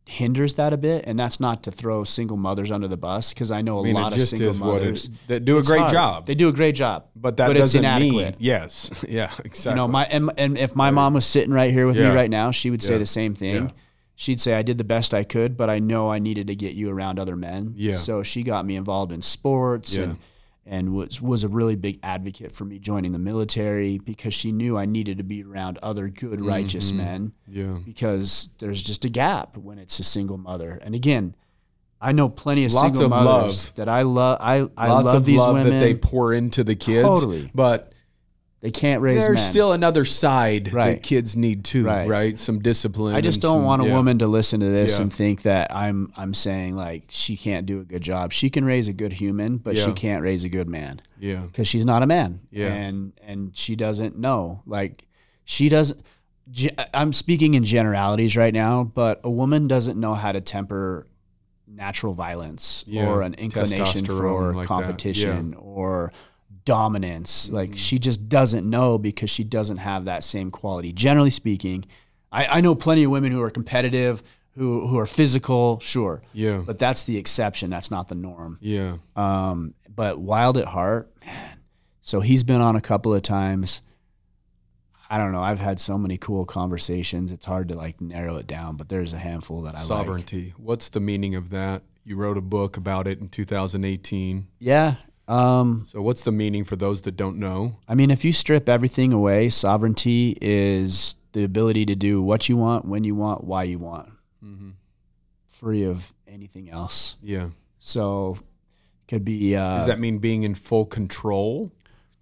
hinders that a bit and that's not to throw single mothers under the bus because i know a I mean, lot of single mothers. They do a great hard. job, They do a great job, but that but it's doesn't inadequate. mean yes. *laughs* Yeah, exactly. You know, my and, and if my mom was sitting right here with Yeah. me right now, she would say Yeah. the same thing. Yeah. She'd say, "I did the best I could, but I know I needed to get you around other men." Yeah. So she got me involved in sports and and was was a really big advocate for me joining the military because she knew I needed to be around other good, righteous Mm-hmm. men yeah. because there's just a gap when it's a single mother. And again, I know plenty of Lots single of mothers love. that I love. I I Lots love these women. that they pour into the kids. Totally. But They can't raise There's men. still another side Right. that kids need too, right? Right. Some discipline. I just don't some- want a yeah. woman to listen to this Yeah. and think that I'm I'm saying like she can't do a good job. She can raise a good human, but she can't raise a good man Yeah. because she's not a man. Yeah. and and she doesn't know. Like she doesn't. I'm speaking in generalities right now, but a woman doesn't know how to temper natural violence Yeah. or an inclination for like competition or dominance. Mm-hmm. Like she just doesn't know because she doesn't have that same quality. Generally speaking, I, I know plenty of women who are competitive, who who are physical, sure. Yeah. But that's the exception. That's not the norm. Yeah. Um, but Wild at Heart, man. So he's been on a couple of times. I don't know. I've had so many cool conversations. It's hard to like narrow it down, but there's a handful that I like. Sovereignty. What's the meaning of that? You wrote a book about it in 2018. Yeah. Um, So what's the meaning for those that don't know? I mean, if you strip everything away, sovereignty is the ability to do what you want, when you want, why you want, free of anything else. Yeah. So, could be uh, Does that mean being in full control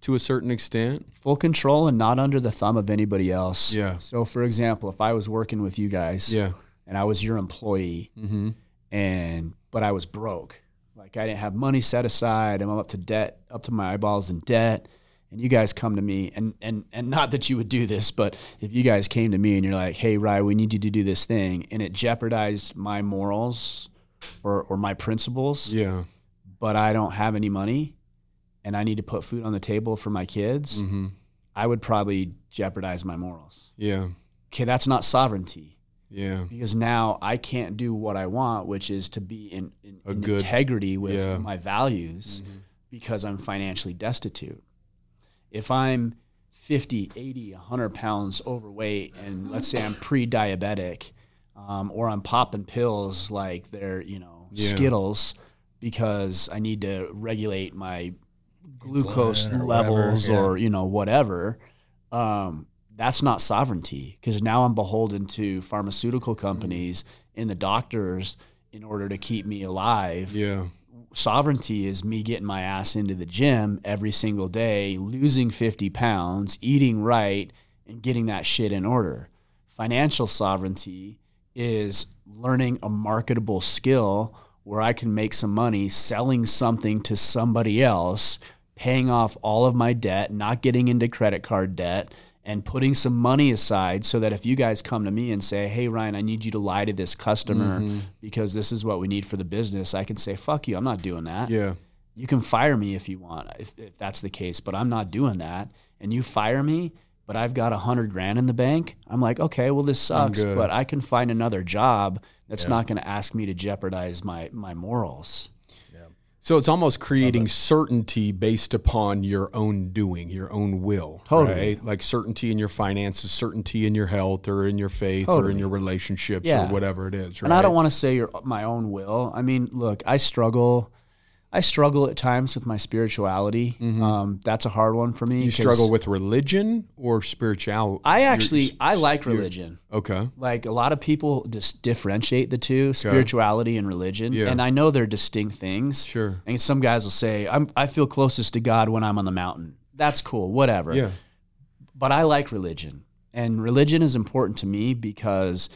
to a certain extent? full control and not under the thumb of anybody else. Yeah. So, for example, if I was working with you guys, Yeah. and I was your employee, Mm-hmm. and but I was broke, like I didn't have money set aside, I'm up to debt, up to my eyeballs in debt. And you guys come to me, and and and not that you would do this, but if you guys came to me and you're like, "Hey, Rye, we need you to do this thing," and it jeopardized my morals or or my principles, Yeah. but I don't have any money, and I need to put food on the table for my kids, Mm-hmm. I would probably jeopardize my morals. Yeah. Okay, that's not sovereignty Yeah. because now I can't do what I want, which is to be in, in, A in good- integrity with yeah. my values because I'm financially destitute. If I'm 50, 80, 100 pounds overweight, and let's say I'm pre diabetic, um, or I'm popping pills like they're, you know, Yeah. Skittles because I need to regulate my glucose Insulin or whatever, levels yeah. or, you know, whatever. Um, that's not sovereignty because now I'm beholden to pharmaceutical companies and the doctors in order to keep me alive Yeah. sovereignty is me getting my ass into the gym every single day, losing 50 pounds, eating right, and getting that shit in order. Financial sovereignty is learning a marketable skill where I can make some money selling something to somebody else, paying off all of my debt, not getting into credit card debt, and putting some money aside so that if you guys come to me and say, Hey, Ryan, I need you to lie to this customer mm-hmm. because this is what we need for the business, I can say, Fuck you, I'm not doing that. Yeah. You can fire me if you want, if, if that's the case, but I'm not doing that. And you fire me, but I've got a hundred grand in the bank. I'm like, okay, well, this sucks, but I can find another job that's not going to ask me to jeopardize my my morals. So it's almost creating certainty based upon your own doing, your own will. Totally. Right? Like certainty in your finances, certainty in your health or in your faith or in your relationships Yeah. or whatever it is. Right? And I don't want to say your my own will. I mean, look, I struggle. I struggle at times with my spirituality. Um, that's a hard one for me. Mm-hmm. You struggle with religion or spirituality? I actually I like religion. Okay. like a lot of people just differentiate the two spirituality and religion Yeah. and i know they're distinct things Sure. and some guys will say I'm, i feel closest to god when i'm on the mountain that's cool whatever Yeah. but i like religion and religion is important to me because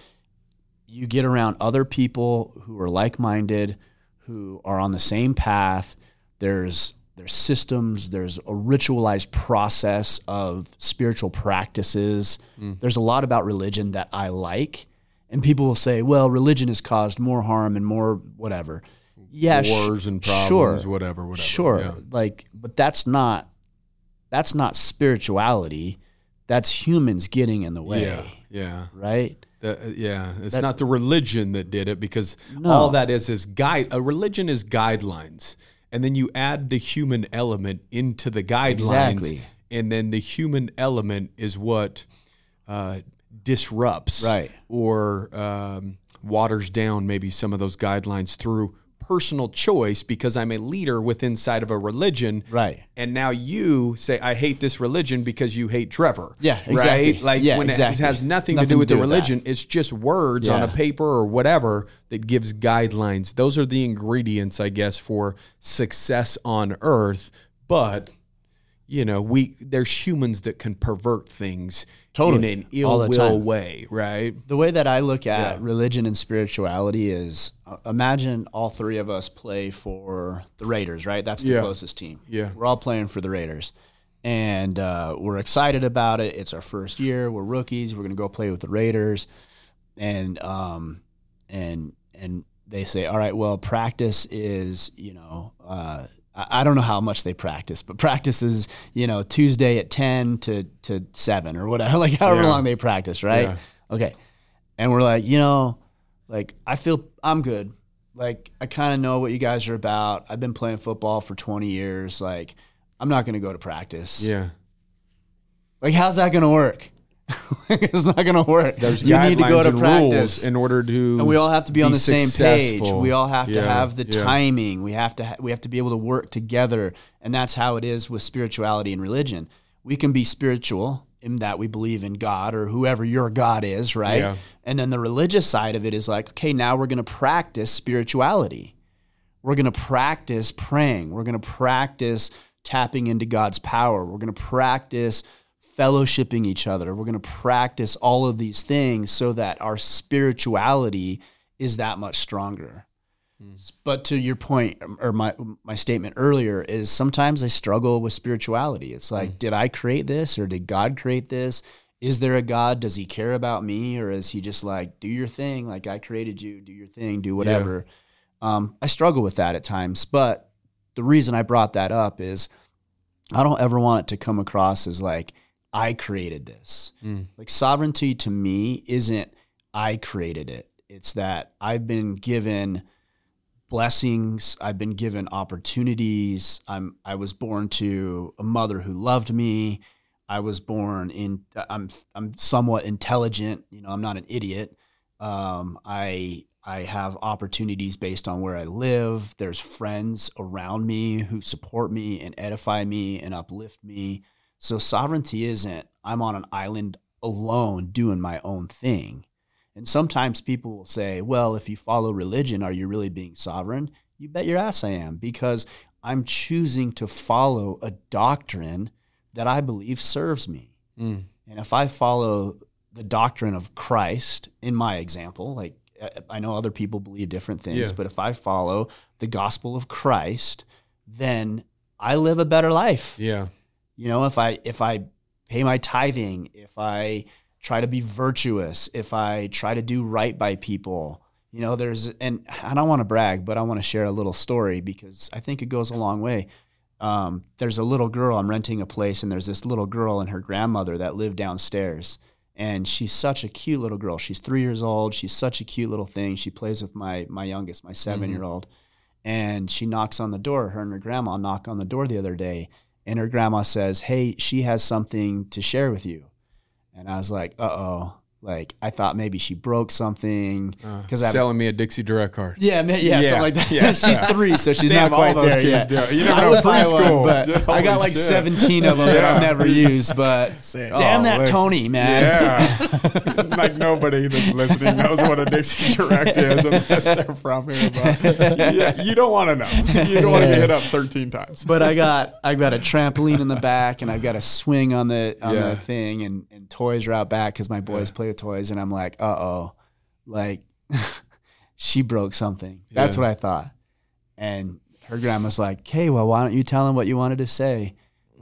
you get around other people who are like-minded who are on the same path. There's there's systems there's a ritualized process of spiritual practices. Hmm. There's a lot about religion that i like. And people will say well religion has caused more harm and more whatever. Yeah sh- Wars and problems, sure. whatever, whatever. sure. Yeah. like but that's not that's not spirituality. That's humans getting in the way. Yeah. Yeah. right uh, yeah, it's That- not the religion that did it because No. all that is is guide. A religion is guidelines, and then you add the human element into the guidelines, Exactly. and then the human element is what uh, disrupts, Right. or um, waters down maybe some of those guidelines through personal choice because I'm a leader within inside of a religion, Right. And now you say I hate this religion because you hate Trevor, Yeah, exactly. Right? Like Yeah, when exactly. it has nothing, to do with to the do with religion. It's just words on a paper or whatever that gives guidelines. Those are the ingredients, I guess, for success on earth. But you know, we there's humans that can pervert things Totally. in an All ill the will time. way, right? The way that I look at Yeah. religion and spirituality is uh, imagine all three of us play for the Raiders, right? That's the Yeah. closest team. Yeah. We're all playing for the Raiders. And uh, we're excited about it. It's our first year. We're rookies. We're going to go play with the Raiders. And, um, and, and they say, all right, well, practice is, you know, uh, I don't know how much they practice, but practice is, you know, Tuesday at 10 to, to 7 or whatever, *laughs* like however Yeah. long they practice, right? Yeah. Okay. And we're like, you know, like I feel I'm good. Like I kind of know what you guys are about. I've been playing football for 20 years. Like I'm not going to go to practice. Yeah. Like how's that going to work? *laughs* it's not going to work. There's you need to go to practice. in order to and we all have to be on be the same page. We all have to have the yeah. timing. We have to ha- we have to be able to work together, and that's how it is with spirituality and religion. We can be spiritual in that we believe in God or whoever your God is, right? Yeah. And then the religious side of it is like, okay, now we're going to practice spirituality. We're going to practice praying. We're going to practice tapping into God's power. We're going to practice fellowshipping each other. We're going to practice all of these things so that our spirituality is that much stronger. Hmm. But to your point um, or my my statement earlier is sometimes I struggle with spirituality. It's like hmm. did I create this or did God create this? Is there a God? Does he care about me or is he just like do your thing like I created you, do your thing, do whatever. Um, I struggle with that at times, but the reason I brought that up is I don't ever want it to come across as like I created this. Like sovereignty to me isn't I created it. It's that I've been given blessings, I've been given opportunities. I'm I was born to a mother who loved me. I was born in I'm I'm somewhat intelligent, you know, I'm not an idiot. Um, I I have opportunities based on where I live. There's friends around me who support me and edify me and uplift me. So sovereignty isn't I'm on an island alone doing my own thing. And sometimes people will say, well, if you follow religion, are you really being sovereign? You bet your ass I am because I'm choosing to follow a doctrine that I believe serves me. Mm. And if I follow the doctrine of Christ, in my example, like I know other people believe different things, Yeah. but if I follow the gospel of Christ, then I live a better life. Yeah. You know, if I if I pay my tithing, if I try to be virtuous, if I try to do right by people, you know, there's and I don't want to brag, but I want to share a little story because I think it goes a long way. Um, there's a little girl. I'm renting a place, and there's this little girl and her grandmother that live downstairs. And she's such a cute little girl. She's three years old. She's such a cute little thing. She plays with my my youngest, my 7 year old. And she knocks on the door. Her and her grandma knock on the door the other day, and her grandma says, "Hey, she has something to share with you." And I was like, "Uh oh." Like I thought maybe she broke something uh, because I selling me a Dixie Direct card. yeah, man, yeah, Yeah, something like that. yeah. *laughs* she's three, so she's Damn, not quite all those there kids yet. do. You never I know would buy one, but *laughs* I got like shit. 17 of them that I've never *laughs* used. But damn Oh, that look. Tony, man. Yeah. like nobody that's listening knows what a Dixie Direct is unless they're from here. But yeah, you don't want to know. You don't want to get hit up 13 times. But I got I got a trampoline in the back, and I've got a swing on the on Yeah. the thing, and, and toys are out back because my boys play with toys, and I'm like, uh oh, like *laughs* she broke something. That's Yeah. what I thought. And her grandma's like, "Hey, well, why don't you tell him what you wanted to say?"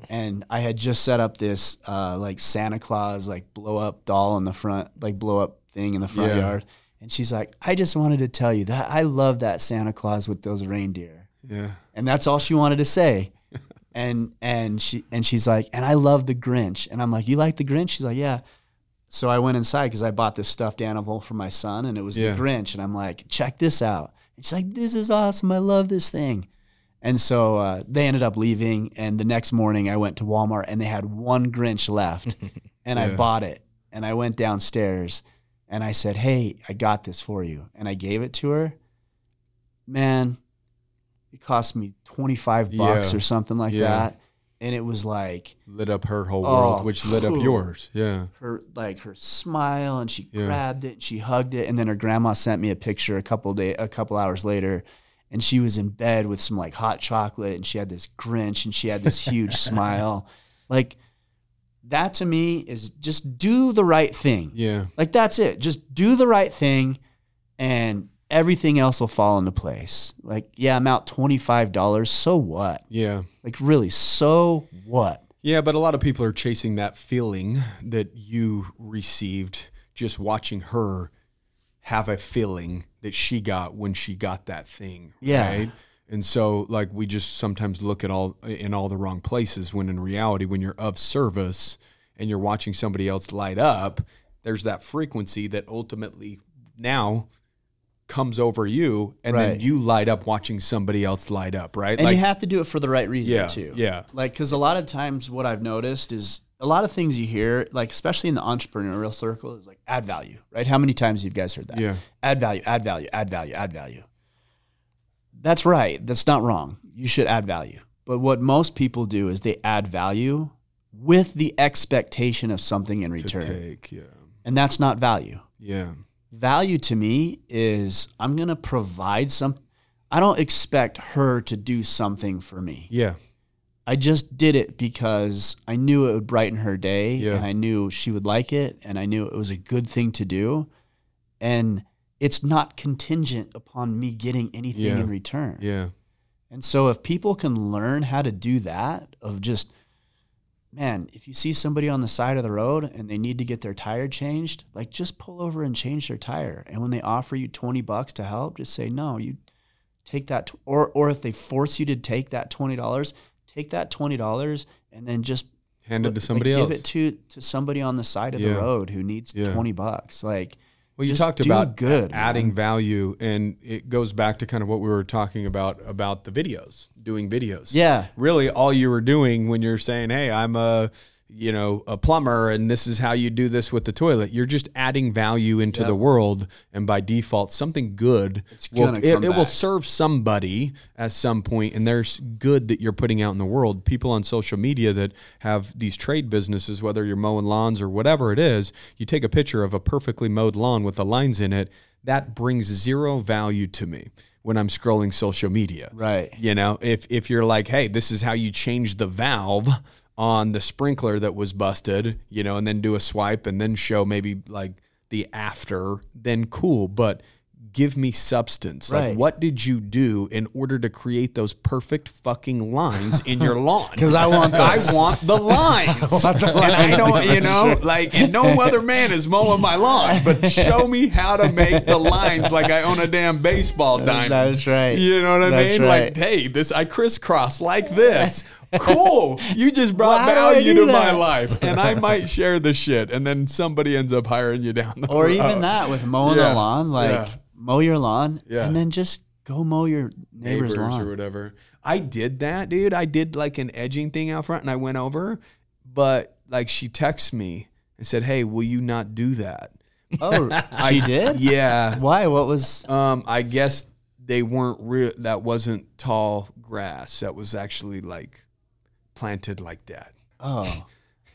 And I had just set up this uh, like Santa Claus like blow up doll in the front, like blow up thing in the front Yeah. yard. And she's like, "I just wanted to tell you that I love that Santa Claus with those reindeer." Yeah. and that's all she wanted to say. *laughs* and and she and she's like, and I love the Grinch, and I'm like, you like the Grinch? She's like, yeah. So I went inside because I bought this stuffed animal for my son, and it was Yeah. the Grinch, and I'm like, check this out. And she's like, this is awesome. I love this thing. And so uh, they ended up leaving, and the next morning I went to Walmart, and they had one Grinch left, *laughs* and I bought it, and I went downstairs, and I said, hey, I got this for you, and I gave it to her. Man, it cost me 25 bucks Yeah. or something like Yeah. that. And it was like Lit up her whole Oh, world, which lit up yours. Yeah. her like her smile and she Yeah. grabbed it and she hugged it and then her grandma sent me a picture a couple day a couple hours later and she was in bed with some like hot chocolate and she had this grinch and she had this huge *laughs* smile. Like that to me is just do the right thing. Yeah. Like that's it. Just do the right thing and everything else will fall into place. Like, yeah, I'm out $25. So what? Yeah. Like, really, so what? Yeah, but a lot of people are chasing that feeling that you received just watching her have a feeling that she got when she got that thing. Yeah. Right? And so like we just sometimes look at all in all the wrong places when in reality when you're of service and you're watching somebody else light up, there's that frequency that ultimately now comes over you and then you light up watching somebody else light up, right? And you have to do it for the right reason Yeah, too. yeah. Like, because a lot of times what I've noticed is a lot of things you hear, like especially in the entrepreneurial circle, is like add value, right? How many times have you guys heard that? Yeah. Add value, add value, add value, add value. That's right. That's not wrong. You should add value. But what most people do is they add value with the expectation of something in to return. take, yeah. And that's not value. Yeah. Value to me is I'm going to provide some I don't expect her to do something for me. Yeah. I just did it because I knew it would brighten her day Yeah. and I knew she would like it and I knew it was a good thing to do. And it's not contingent upon me getting anything Yeah. in return. Yeah. And so if people can learn how to do that of just man, if you see somebody on the side of the road and they need to get their tire changed, like just pull over and change their tire. And when they offer you 20 bucks to help, just say no, you take that tw- or or if they force you to take that $20, take that $20 and then just Hand it to like, else. give it to to somebody on the side of Yeah. the road who needs Yeah. 20 bucks. Like Well, you Just talked about good, adding man. value, and it goes back to kind of what we were talking about about the videos, doing videos. Yeah. really, all you were doing when you're saying, "Hey, I'm a." You know, a plumber, and this is how you do this with the toilet. You're just adding value into the world, and by default, something good. Will, it, it will serve somebody at some point, and there's good that you're putting out in the world. People on social media that have these trade businesses, whether you're mowing lawns or whatever it is, you take a picture of a perfectly mowed lawn with the lines in it. That brings zero value to me when I'm scrolling social media. Right. You know, if if you're like, hey, this is how you change the valve on the sprinkler that was busted, you know, and then do a swipe and then show maybe like the after, then cool. But give me substance. Like what did you do in order to create those perfect fucking lines in your *laughs* lawn? 'Cause I want I those. want the *laughs* lines. and I don't, you know, like and no *laughs* other man is mowing my lawn, but show me how to make the lines like I own a damn baseball diamond. That's right. You know what I That's mean? Like, right. hey, this I crisscross like this. Cool. You just brought Well, how do I value to my life. And I might share the shit. And then somebody ends up hiring you down the or road. even that with mowing Yeah. the lawn, like Yeah. Mow your lawn Yeah. and then just go mow your neighbor's neighbors lawn. or whatever. I did that, dude. I did like an edging thing out front and I went over, but like she texts me and said, Hey, will you not do that? Oh, *laughs* she did? Yeah. Why? What was? Um, I guess they weren't real. That wasn't tall grass. That was actually like planted like that. Oh,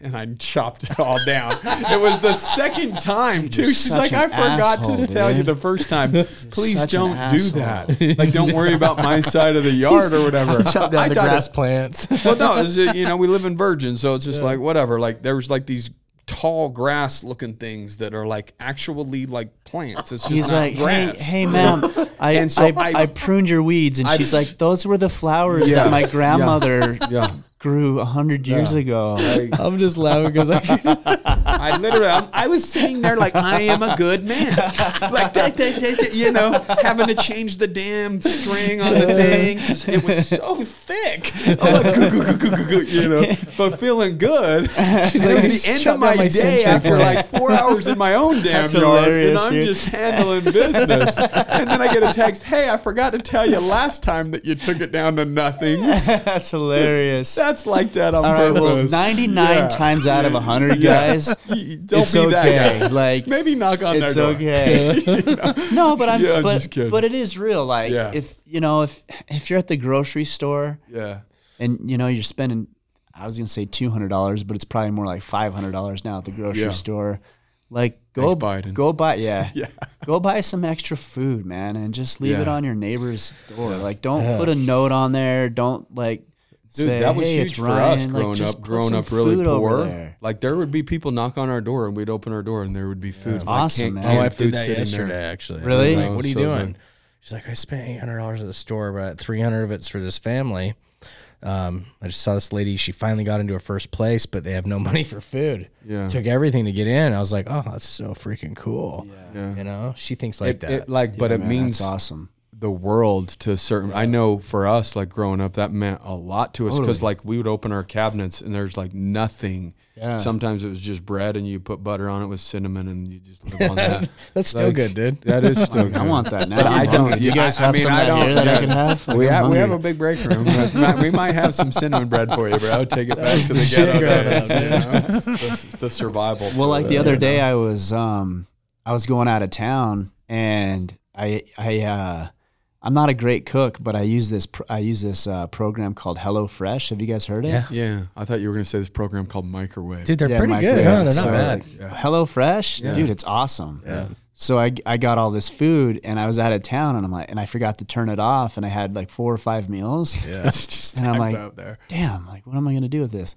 And I chopped it all down. it was the second time too. You're She's like, I forgot asshole, to tell you the first time. Please don't do that. Like, don't worry about my *laughs* side of the yard or whatever. *laughs* Chop down I the thought it- grass plants. well, no, it's, uh, you know, we live in *laughs* Virgin, so it's just like whatever. Like there was like these tall grass looking things that are like actually like plants. It's just he's not like, grass. hey, hey, ma'am, *laughs* I, And so I, I- I, pruned your weeds, and I- she's like, those were the flowers Yeah. that my grandmother Yeah. grew a hundred years ago. I'm just laughing because I *laughs* I literally, I'm, I was sitting there like I am a good man, like da, da, da, you know, having to change the damn string on the thing it was so thick. I'm like, goo, goo, goo, goo, goo, goo, you know, but feeling good. She's like, it was the end of my, my day after plant." like four hours in my own damn That's yard, and I'm dude. just handling business. and then I get a text, "Hey, I forgot to tell you last time that you took it down to nothing." *laughs* That's hilarious. That's like that on All right, purpose. well, 99 Yeah. times out of 100, guys, *laughs* Don't it's be okay. that guy. Like, Maybe knock on it's their door. It's okay. *laughs* *laughs* no, but I'm, Yeah, I'm but, just kidding. but it is real. Like, Yeah. if you know, if if you're at the grocery store Yeah. and you know you're spending, I was gonna say two hundred dollars, but it's probably more like five hundred dollars now at the grocery Yeah. store. Like go Thanks, Biden. go buy yeah. yeah Go buy some extra food, man, and just leave it on your neighbor's door. Like don't put a note on there. Don't like Dude, say that was hey, huge for Ryan. us growing just up. Growing up really poor, there. like there would be people knock on our door, and we'd open our door, and there would be food. Like, Awesome, can't- man. My canned wife food did that yesterday. there. Actually, Really? like, what are you So doing? good. She's like, I spent eight hundred dollars at the store, but three hundred of it's for this family. Um, I just saw this lady. She finally got into her first place, but they have no *laughs* money for food. Yeah. took everything to get in. I was like, oh, that's so freaking cool. Yeah. You know, she thinks like It, that. it, like, but Yeah, it man, means awesome. The world to a certain. I know for us, like growing up, that meant a lot to us because, Totally. like, we would open our cabinets and there's like nothing. Yeah. Sometimes it was just bread, and you put butter on it with cinnamon, and you just live *laughs* on that. that's still Like, good, dude. That is still good. I want that now. But I don't. You guys I- I have mean, some I that don't- here that yeah. I could have. Like, we I'm have we have a big break room. Not- we might have some cinnamon bread for you, bro. I would take it back to the shit ghetto growing days. up, *laughs* you know? the, the survival. Well, like the other day, I was um I was going out of town, and I I uh I'm not a great cook, but I use this pr- I use this uh, program called HelloFresh. Have you guys heard it? Yeah. Yeah, I thought you were going to say this program called Microwave. Dude, they're Yeah, pretty microwave. good. Huh? They're not So, bad. HelloFresh, Yeah. dude, it's awesome. Yeah. So I, I got all this food and I was out of town and I'm like and I forgot to turn it off and I had like four or five meals. *laughs* it's just And I'm like, out there. Damn, like what am I gonna do with this?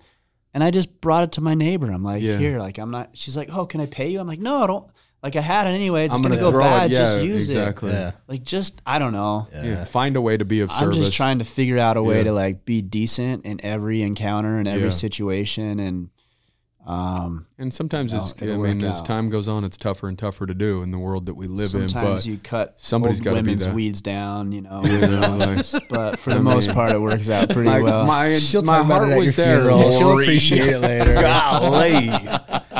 And I just brought it to my neighbor. I'm like, Yeah. here, like I'm not. She's like, oh, can I pay you? I'm like, no, I don't. Like I had it anyway. It's I'm gonna, gonna go throw it. bad. just use exactly. it. Yeah. Like just I don't know. Yeah. find a way to be of service. I'm just trying to figure out a way Yeah. to like be decent in every encounter and every Yeah. situation and um And sometimes No, it's, I mean, work as out. time goes on, it's tougher and tougher to do in the world that we live in. sometimes you cut somebody's old gotta be women's weeds down, you know. You know, like- *laughs* but for I the most part, it works out pretty like well. my She'll my heart was there. funeral. She'll appreciate it later. *laughs* Golly,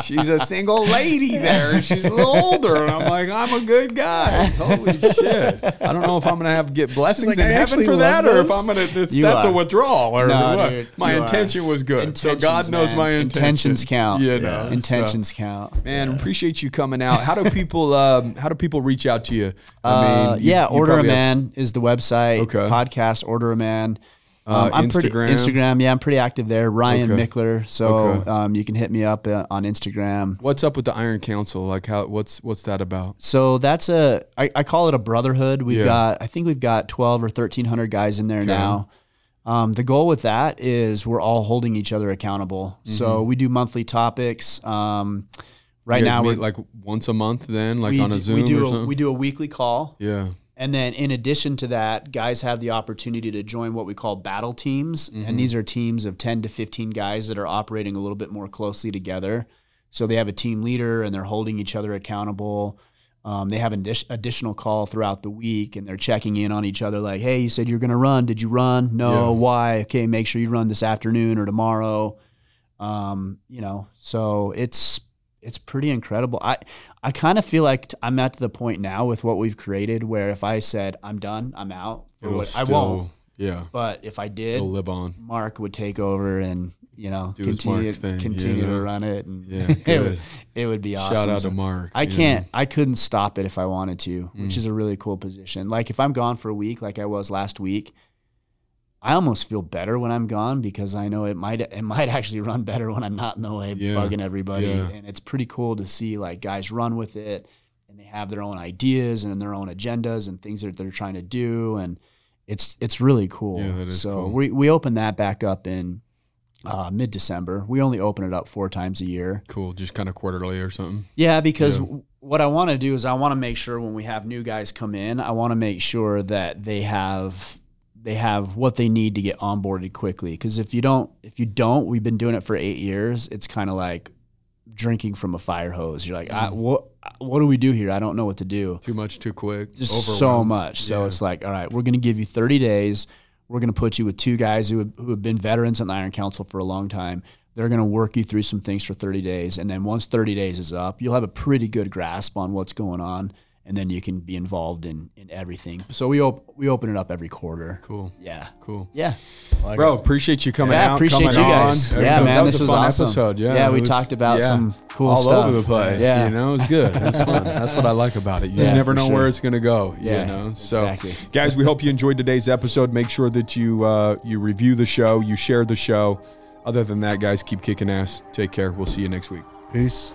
she's a single lady there, and she's a little older, and I'm like, I'm a good guy. Holy shit! I don't know if I'm gonna have to get blessings like, in I heaven for that, love or if. I'm gonna. It's, You that's a withdrawal, or No, what? dude, my you are. intention was good, so God Intentions, knows man. my intention. intentions count. You know, so- intentions count. Man, appreciate you coming out. How do people um, how do people reach out to you? Uh, you- yeah, you Order of probably have- Man is the website. Okay. Podcast Order of Man. Uh, Um, I'm pretty Instagram? Instagram. Yeah, I'm pretty active there. Ryan Okay. Michler. So Okay. um, you can hit me up uh, on Instagram. What's up with the Iron Council? Like how what's what's that about? So that's a I, I call it a brotherhood. We've Yeah. got I think we've got twelve or thirteen hundred guys in there now. Um, the goal with that is we're all holding each other accountable. So we do monthly topics. Um, right Mm-hmm. Now we're like once a month then, like on a Zoom we do a, we do a weekly call. yeah. And then in addition to that, guys have the opportunity to join what we call battle teams. Mm-hmm. And these are teams of 10 to 15 guys that are operating a little bit more closely together. So they have a team leader and they're holding each other accountable. Um, they have an addi- additional call throughout the week and they're checking in on each other like, hey, you said you're going to run. Did you run? No. Yeah. Why? Okay, make sure you run this afternoon or tomorrow. Um, you know, so it's it's pretty incredible. I I kind of feel like t- I'm at the point now with what we've created where if I said I'm done, I'm out. It'll what, I won't. Yeah. But if I did, It'll live on. Mark would take over and you know Do continue thing, continue you know? to run it and Yeah, *laughs* it, would, it would be awesome. Shout out to Mark. I can't I couldn't stop it if I wanted to, Mm. which is a really cool position. Like if I'm gone for a week like I was last week, I almost feel better when I'm gone because I know it might it might actually run better when I'm not in the way Yeah, bugging everybody. yeah. And it's pretty cool to see like guys run with it and they have their own ideas and their own agendas and things that they're trying to do and it's it's really cool. Yeah, that is so cool. we we open that back up in uh, mid December. We only open it up four times a year. Cool. Just kind of quarterly or something. Yeah, because Yeah. what I want to do is I want to make sure when we have new guys come in, I want to make sure that they have they have what they need to get onboarded quickly. Because if you don't, if you don't, we've been doing it for eight years. It's kind of like drinking from a fire hose. You're like, I, Mm. what what do we do here? I don't know what to do Too much, too quick. just so much. So Yeah. it's like, all right, we're going to give you 30 days. We're going to put you with two guys who have, who have been veterans in the Iron Council for a long time. They're going to work you through some things for 30 days. And then once 30 days is up, you'll have a pretty good grasp on what's going on. And then you can be involved in, in everything. So we, op- we open it up every quarter. Cool. Yeah. Cool. Yeah. Bro, appreciate you coming Yeah, out. appreciate coming you guys. It Yeah, a- man, that this a was fun awesome. episode. Yeah, Yeah, we was- talked about some cool all stuff. over the place. Yeah. you know, it was good. It was *laughs* fun. That's what I like about it. You just never know sure. where it's gonna go. Yeah, you know. So, exactly. guys, we hope you enjoyed today's episode. Make sure that you uh, you review the show, you share the show. Other than that, guys, keep kicking ass. Take care. We'll see you next week. Peace.